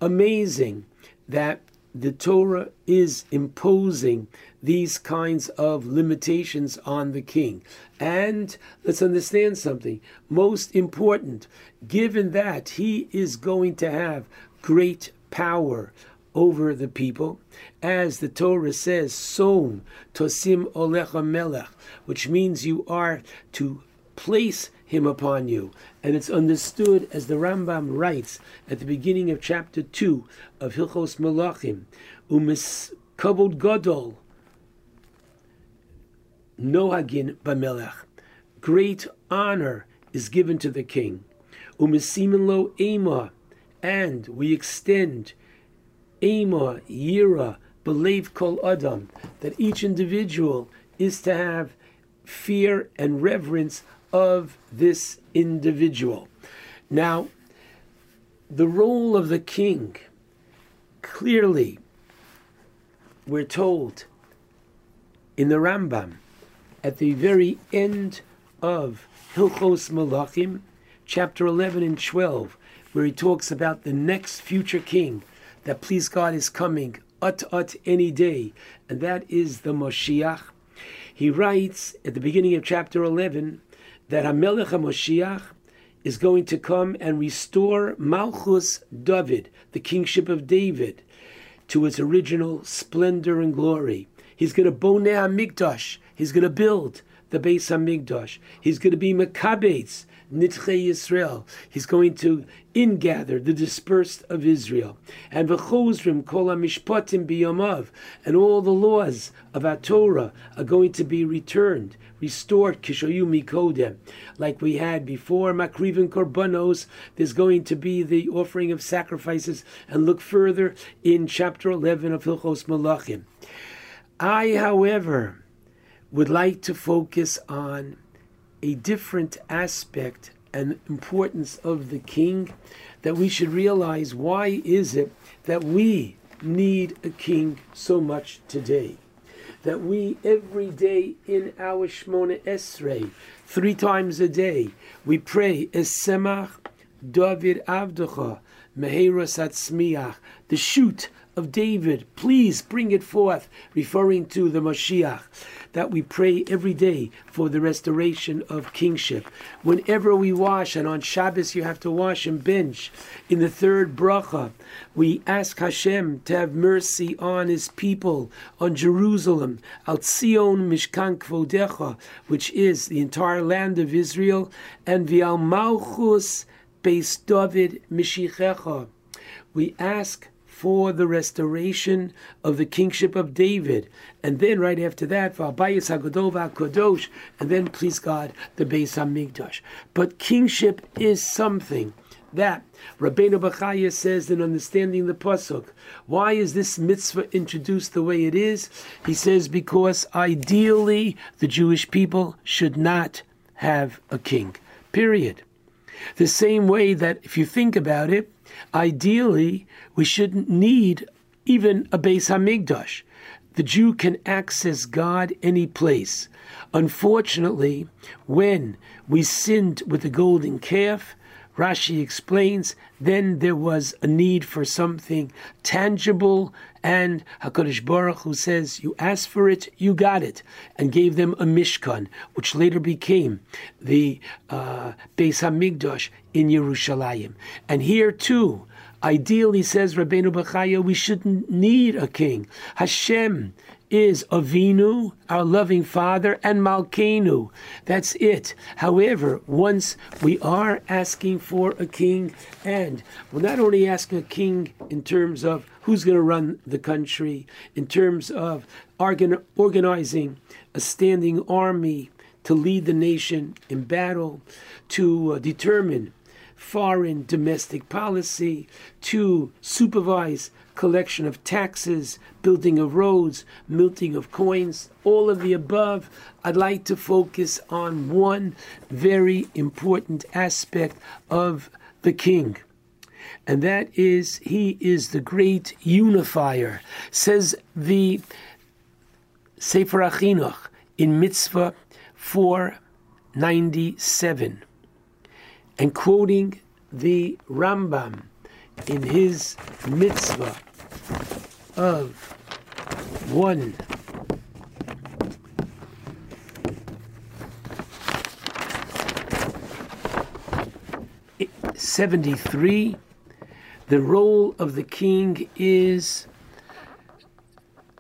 Amazing that the Torah is imposing these kinds of limitations on the king. And let's understand something most important, given that he is going to have great power over the people, as the Torah says, Som Tosim Olecha Melech, which means you are to place him upon you. And it's understood as the Rambam writes at the beginning of chapter 2 of Hilchos Melachim, Umis Kabod Gadol, Nohagin Bamelech. Great honor is given to the king. Umisimin lo ema, and we extend ema, yira, believe kol adam, that each individual is to have fear and reverence of this individual. Now, the role of the king, clearly, we're told in the Rambam, at the very end of Hilchos Melachim, chapter 11 and 12, where he talks about the next future king that, please God, is coming ut ut any day, and that is the Moshiach. He writes at the beginning of chapter 11 that Hamelech HaMoshiach is going to come and restore Malchus David, the kingship of David, to its original splendor and glory. He's going to boneh Hamikdash. He's going to build the Beis Hamikdash. He's going to be Makabetz Nitche Yisrael. He's going to ingather the dispersed of Israel. And v'chozrim kol mishpatim biyamav. And all the laws of our Torah are going to be returned, restored, kishoyu mikodem. Like we had before Makrivin Korbanos, there's going to be the offering of sacrifices. And look further in chapter 11 of Hilchos Melachim. I, however, would like to focus on a different aspect and importance of the king that we should realize why is it that we need a king so much today? That we every day in our Shmona Esrei, three times a day, we pray Esemach David Avdecha Meheras Atzmiach, the shoot of David, please bring it forth, referring to the Mashiach, that we pray every day for the restoration of kingship. Whenever we wash, and on Shabbos you have to wash and bench, in the third bracha, we ask Hashem to have mercy on his people, on Jerusalem, Al Zion Mishkan Kvodecha, which is the entire land of Israel, and Vial Malchus Beis David Mishichecha. We ask for the restoration of the kingship of David. And then right after that, V'abayis HaGadol and then, please God, the Beis HaMikdash. But kingship is something that Rabbeinu Bachaya says in understanding the Pasuk. Why is this mitzvah introduced the way it is? He says because ideally the Jewish people should not have a king. Period. The same way that if you think about it, ideally we shouldn't need even a Beis Hamikdash. The Jew can access God any place. Unfortunately, when we sinned with the golden calf, Rashi explains, then there was a need for something tangible, and Hakadosh Baruch Hu says, "You asked for it, you got it," and gave them a mishkan, which later became the uh, Beis Hamikdash in Yerushalayim. And here too, ideally, says Rabbeinu Bachaya, we shouldn't need a king. Hashem is Avinu, our loving Father, and Malkenu. That's it. However, once we are asking for a king, and we're not only asking a king in terms of who's going to run the country, in terms of organ- organizing a standing army to lead the nation in battle, to uh, determine foreign domestic policy, to supervise collection of taxes, building of roads, minting of coins, all of the above, I'd like to focus on one very important aspect of the king. And that is, he is the great unifier. Says the Sefer HaChinuch in Mitzvah 497. And quoting the Rambam in his mitzvah of one seventy-three. The role of the king is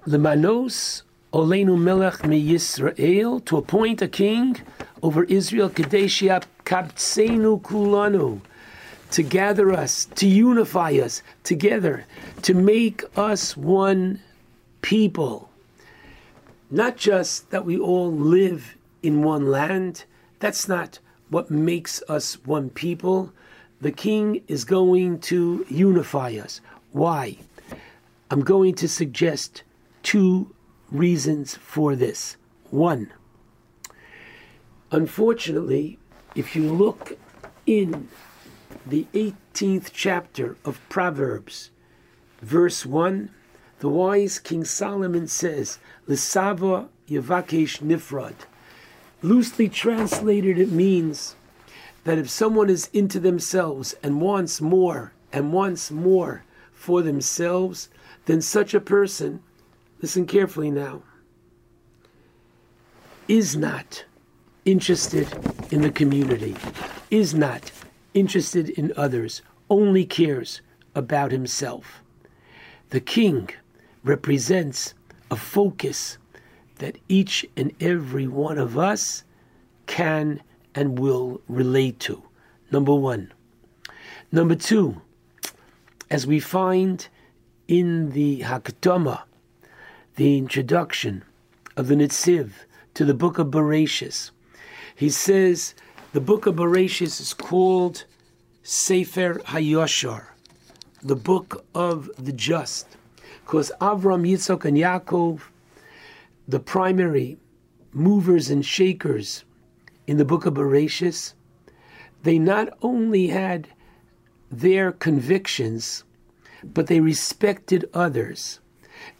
lemanos olenu melech mi Yisrael to appoint a king over Israel kadeshia kaptsenu kulanu to gather us, to unify us together, to make us one people. Not just that we all live in one land, that's not what makes us one people. The king is going to unify us. Why? I'm going to suggest two reasons for this. One, unfortunately, if you look in the 18th chapter of Proverbs, verse 1, the wise King Solomon says, Lisava Yavakesh Nifrad. Loosely translated, it means that if someone is into themselves and wants more and wants more for themselves, then such a person, listen carefully now, is not interested in the community, is not interested in others, only cares about himself. The king represents a focus that each and every one of us can and will relate to. Number one. Number two, as we find in the Hakdama, the introduction of the Netziv to the book of Bereshis, he says the book of Bereshis is called Sefer Hayoshar, the book of the just, because Avram, Yitzchak, and Yaakov, the primary movers and shakers in the book of Bereshis, they not only had their convictions, but they respected others.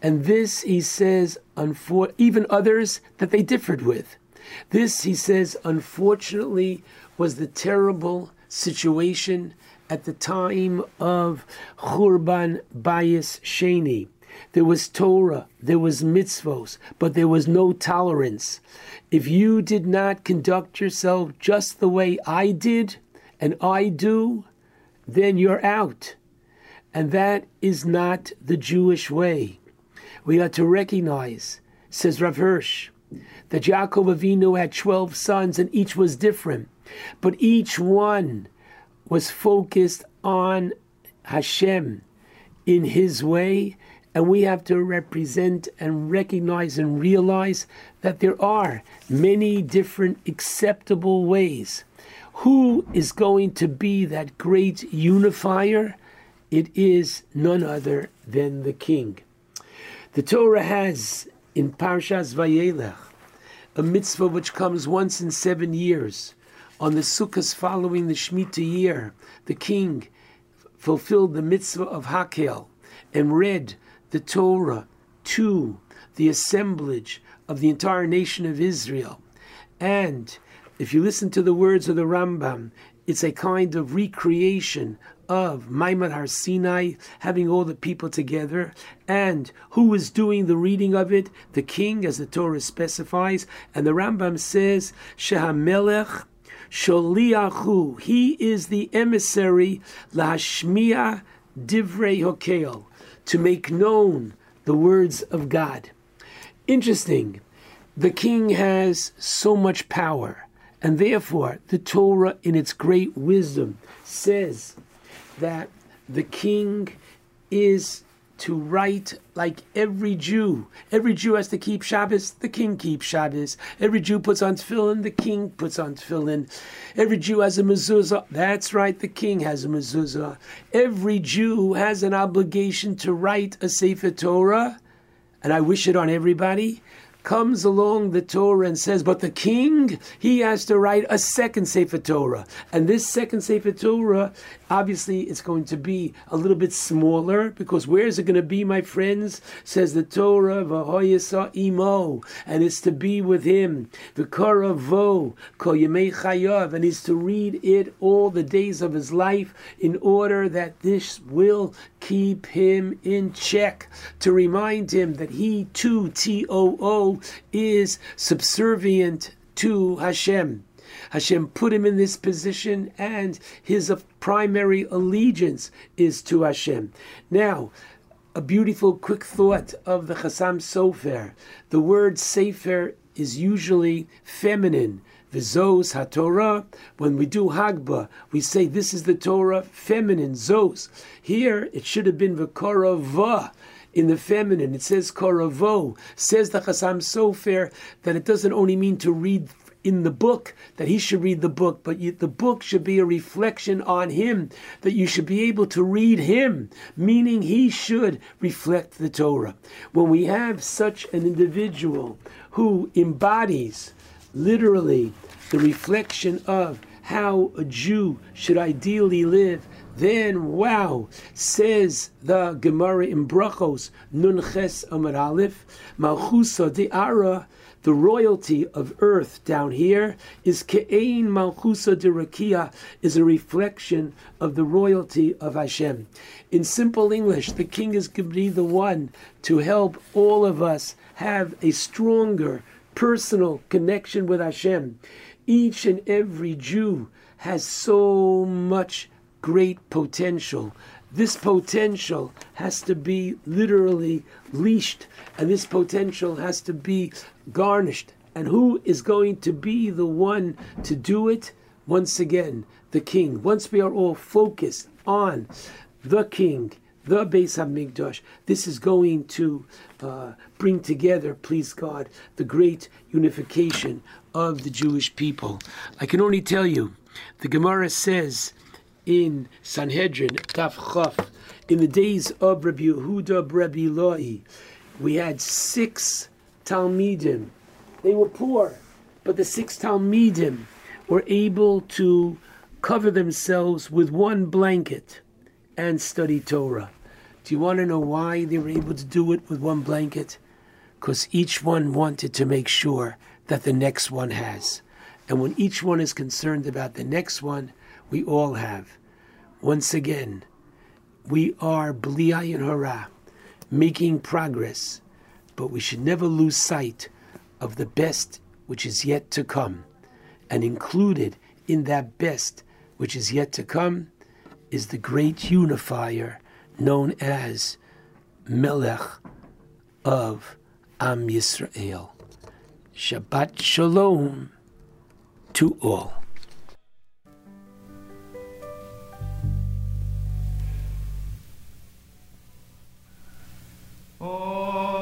And this, he says, even others that they differed with. This, he says, unfortunately, was the terrible situation at the time of Churban Bayis Sheni. There was Torah, there was mitzvos, but there was no tolerance. If you did not conduct yourself just the way I did and I do, then you're out. And that is not the Jewish way. We are to recognize, says Rav Hirsch, that Yaakov Avinu had 12 sons and each was different, but each one was focused on Hashem in his way, and we have to represent and recognize and realize that there are many different acceptable ways. Who is going to be that great unifier? It is none other than the king. The Torah has in Parshas Vayelech a mitzvah which comes once in seven years. On the Sukkot following the Shemitah year, the king fulfilled the mitzvah of Hakel and read the Torah to the assemblage of the entire nation of Israel. And if you listen to the words of the Rambam, it's a kind of recreation of Ma'amad Har Sinai, having all the people together, and who is doing the reading of it? The king, as the Torah specifies. And the Rambam says, Shehamelech Sholiachu, he is the emissary, Lahashmiya Divrei Hokel, to make known the words of God. Interesting. The king has so much power, and therefore the Torah, in its great wisdom, says that the king is to write like every Jew. Every Jew has to keep Shabbos, the king keeps Shabbos. Every Jew puts on tefillin, the king puts on tefillin. Every Jew has a mezuzah, that's right, the king has a mezuzah. Every Jew has an obligation to write a Sefer Torah, and I wish it on everybody comes along the Torah and says, but the king, he has to write a second Sefer Torah. And this second Sefer Torah, obviously, it's going to be a little bit smaller because where is it going to be, my friends? Says the Torah, V'hoyasa imo, and it's to be with him. V'kara vo, kol yemei chayav, and he's to read it all the days of his life in order that this will keep him in check, to remind him that he too, T O O, is subservient to Hashem. Hashem put him in this position, and his primary allegiance is to Hashem. Now, a beautiful, quick thought of the Chassam Sofer. The word Sefer is usually feminine. V'zos haTorah. When we do Hagba, we say this is the Torah, feminine, zos. Here, it should have been v'korava in the feminine. It says koravo. Says the Chassam Sofer that it doesn't only mean to read in the book that he should read the book, but you, the book should be a reflection on him, that you should be able to read him, meaning he should reflect the Torah. When we have such an individual who embodies literally the reflection of how a Jew should ideally live, then wow, says the Gemara in Brachos, Nun Ches Amud Aleph, Malchusa de Ara, the royalty of earth down here is Ke'ein Malchusa de Rakia, is a reflection of the royalty of Hashem. In simple English, the king is going to be the one to help all of us have a stronger personal connection with Hashem. Each and every Jew has so much great potential. This potential has to be literally leashed, and this potential has to be garnished And who is going to be the one to do it? Once again, the king. Once we are all focused on the king, the Beis Hamikdash, this is going to uh, bring together, please God, the great unification of the Jewish people. I can only tell you, the Gemara says in Sanhedrin, Daf Chaf, in the days of Rabbi Yehuda Rabbi Loi, we had six Talmidim. They were poor, but the six Talmidim were able to cover themselves with one blanket and study Torah. Do you want to know why they were able to do it with one blanket? Because each one wanted to make sure that the next one has. And when each one is concerned about the next one, we all have. Once again, we are Bli Ayin Hara, making progress, but we should never lose sight of the best which is yet to come. And included in that best which is yet to come is the great unifier known as Melech of Am Yisrael. Shabbat Shalom to all. Oh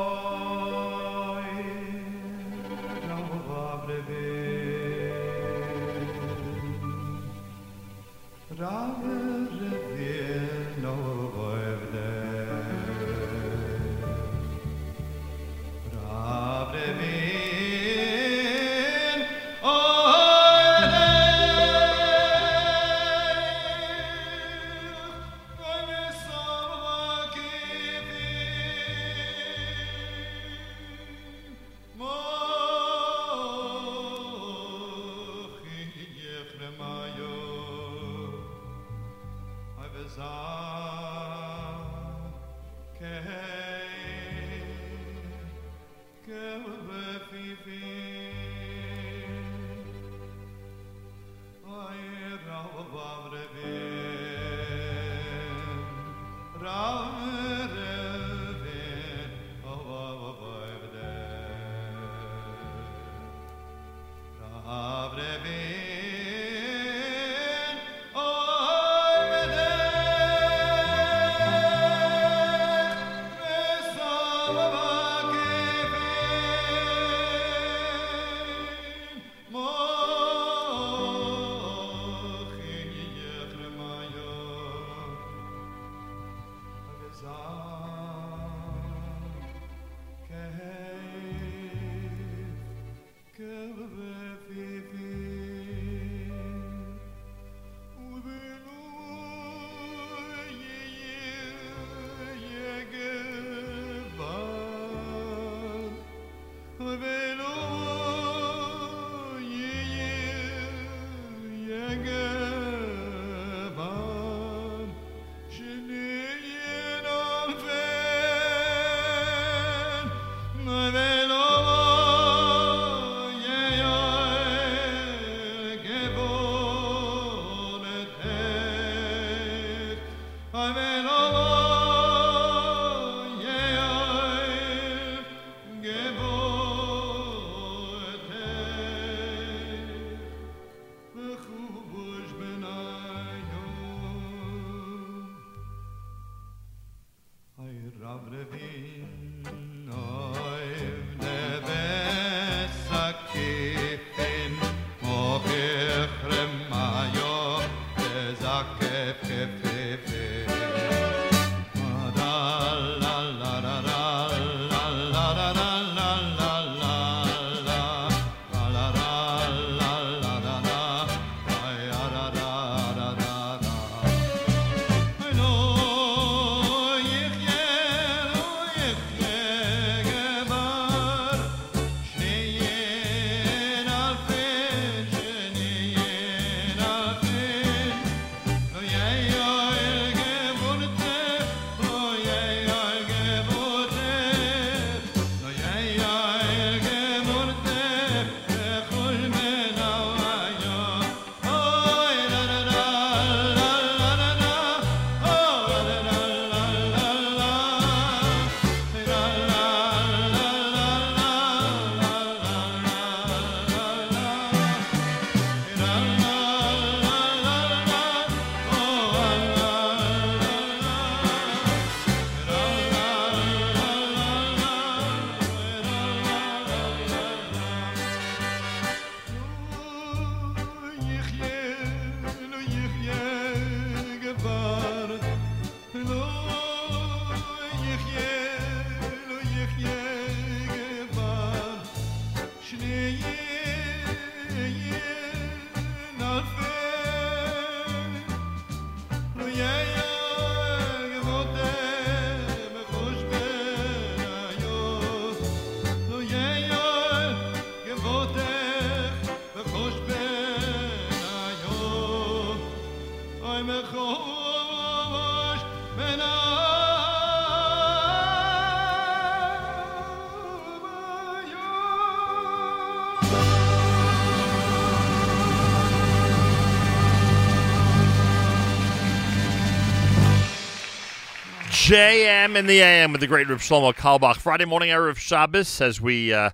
JM in the AM with the great Rip Shlomo Carlebach. Friday morning, Erev Shabbos, as we uh,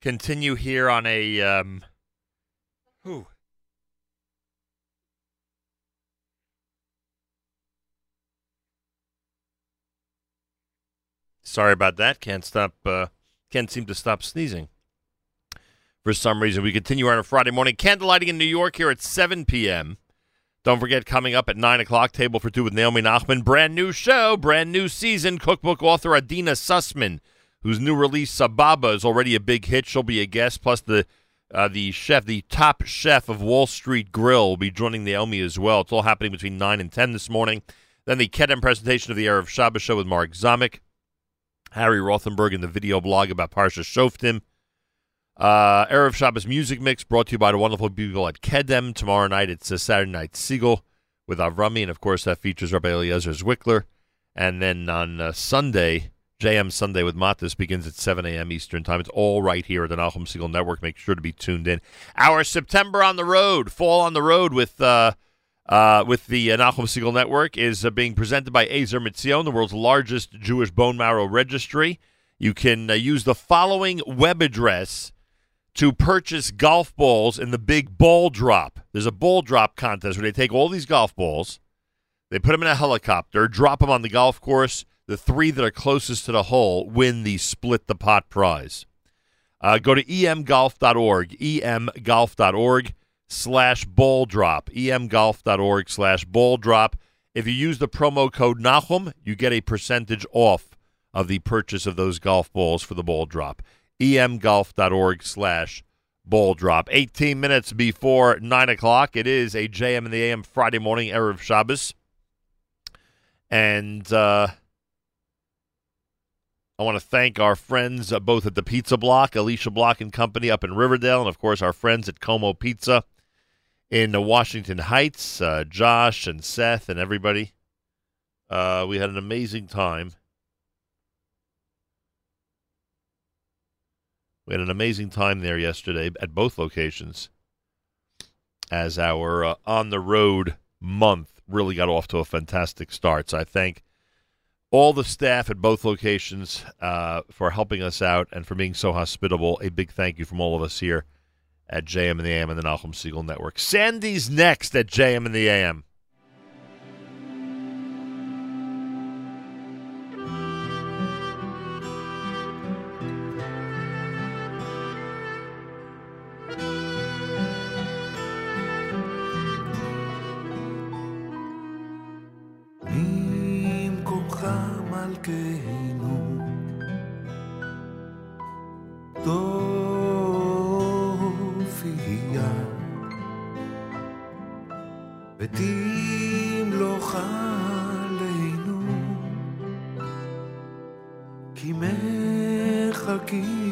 continue here on a. Um. Sorry about that. Can't stop. Uh, can't seem to stop sneezing. For some reason, we continue on a Friday morning candlelighting in New York here at 7 p.m. Don't forget, coming up at 9 o'clock, Table for Two with Naomi Nachman. Brand new show, brand new season. Cookbook author Adina Sussman, whose new release, Sababa, is already a big hit. She'll be a guest, plus the uh, the chef, the top chef of Wall Street Grill, will be joining Naomi as well. It's all happening between 9 and 10 this morning. Then the Kedem presentation of the Erev Shabbos show with Mark Zamek. Harry Rothenberg in the video blog about Parsha Shoftim. Uh, Erev Shabbos music mix brought to you by the wonderful people at Kedem. Tomorrow night it's a Saturday night Segal with Avrami, and of course that features Rabbi Eliezer Zwickler. And then on uh, Sunday, JM Sunday with Matis begins at 7 a.m. Eastern Time. It's all right here at the Nachum Segal Network. Make sure to be tuned in. Our September on the road, fall on the road with uh, uh, with the uh, Nachum Segal Network is uh, being presented by Ezer Mitzion, the world's largest Jewish bone marrow registry. You can uh, use the following web address to purchase golf balls in the big ball drop. There's a ball drop contest where they take all these golf balls, they put them in a helicopter, drop them on the golf course. The three that are closest to the hole win the split the pot prize. Uh, go to emgolf.org, emgolf.org slash ball drop, emgolf.org slash ball drop. If you use the promo code Nachum, you get a percentage off of the purchase of those golf balls for the ball drop. emgolf.org slash ball drop. 18 minutes before 9 o'clock. It is a JM in the AM Friday morning, Erev Shabbos. And uh, I want to thank our friends uh, both at the Pizza Block, Alicia Block and Company up in Riverdale, and of course our friends at Como Pizza in uh, Washington Heights, uh, Josh and Seth and everybody. Uh, we had an amazing time. We had an amazing time there yesterday at both locations as our uh, on the road month really got off to a fantastic start. So I thank all the staff at both locations uh, for helping us out and for being so hospitable. A big thank you from all of us here at JM and the AM and the Nachum Segal Network. Sandy's next at JM and the AM. מלכנו, תופיע, ותמלוך עלינו, כי מחכים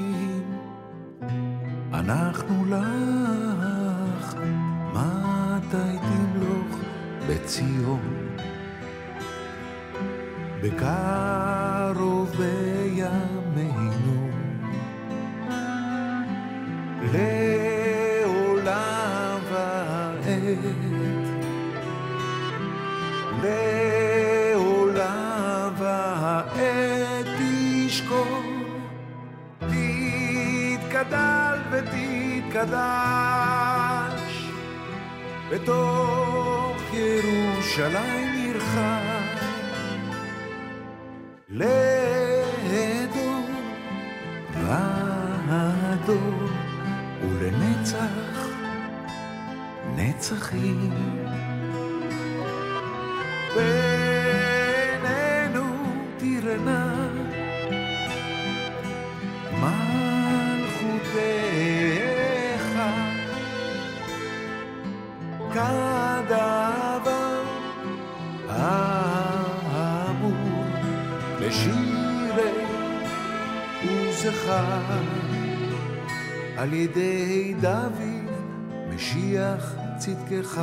בקרוב בימינו. לעולם ועד. לעולם ועד תשכון תתגדל ותתקדש בתוך ירושלים נצחים בינינו תירנה מלכותך כדבר האמור בשירי וזכר על ידי דוד משיח צדקך.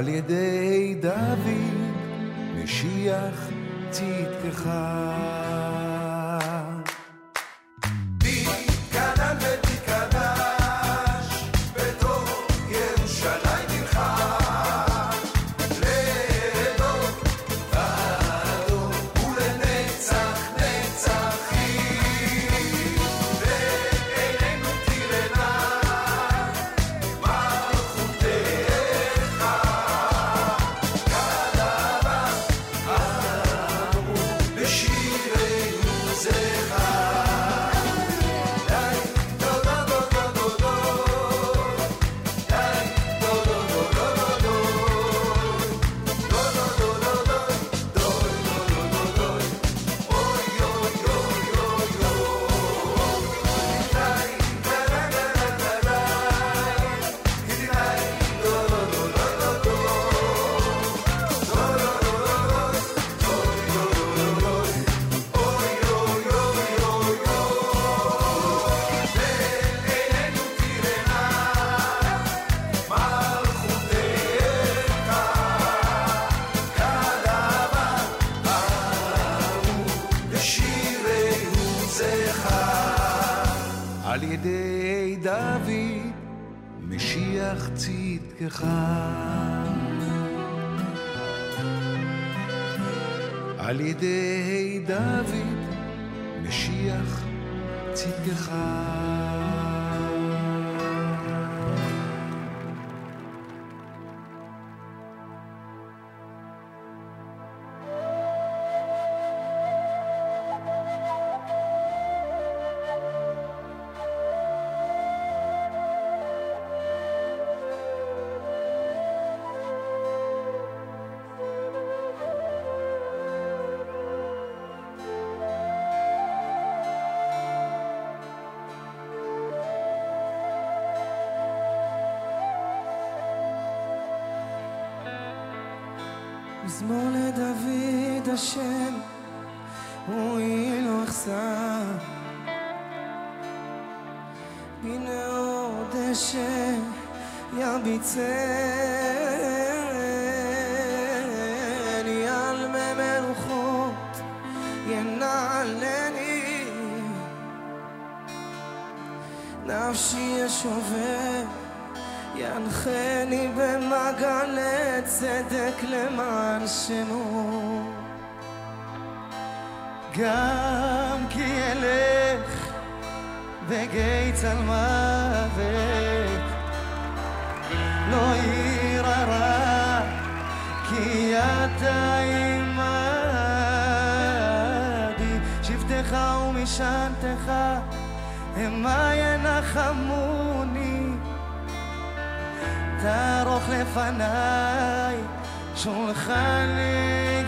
על ידי דוד משיח צדקך. מזמור לדוד השם, רואי לו אכסר. בנאור דשא ירביצני על מי ינעלני נפשי ישובר הנחני במעגלי צדק למען שמו. גם כי אלך בגיא צלמוות לא עיר הרע כי אתה עמדי שבטך ומשענתך המה ינחמו תערוך לפניי שולחני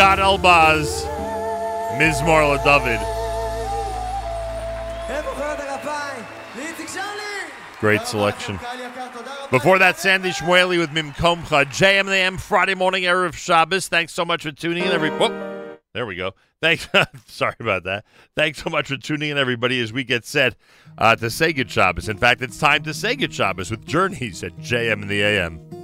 Scott Elbaz, Ms. Marla David. Great selection. Before that, Sandy Shmueli with Mimkomcha, JMAM Friday morning, Erev Shabbos. Thanks so much for tuning in. everybody. there we go. Thanks. (laughs) sorry about that. Thanks so much for tuning in, everybody, as we get set uh, to say good Shabbos. In fact, it's time to say good Shabbos with Journeys at JM and the AM.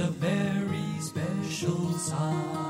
A very special sign.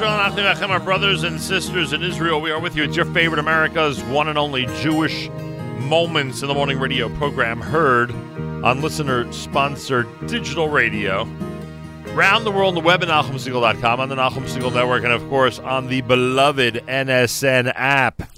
Yisrael and Achim our brothers and sisters in Israel. We are with you. It's your favorite America's one and only Jewish Moments in the Morning radio program, heard on listener-sponsored digital radio. Round the world on the web at NachumSegal.com, on the Nachum Segal Network, and of course on the beloved NSN app.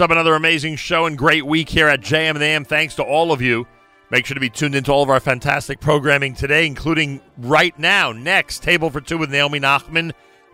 Up another amazing show and great week here at JM and AM. Thanks to all of you. Make sure to be tuned into all of our fantastic programming today, including right now, next, Table for Two with Naomi Nachman.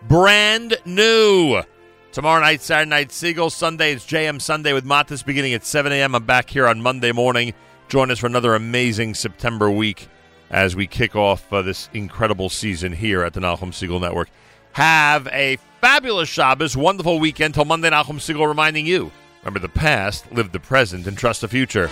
Brand new. Tomorrow night, Saturday night, Segal. Sunday, it's JM Sunday with Matis beginning at 7 a.m. I'm back here on Monday morning. Join us for another amazing September week as we kick off uh, this incredible season here at the Nachum Segal Network. Have a fabulous Shabbos, wonderful weekend till Monday. Nachum Segal reminding you remember the past, live the present, and trust the future.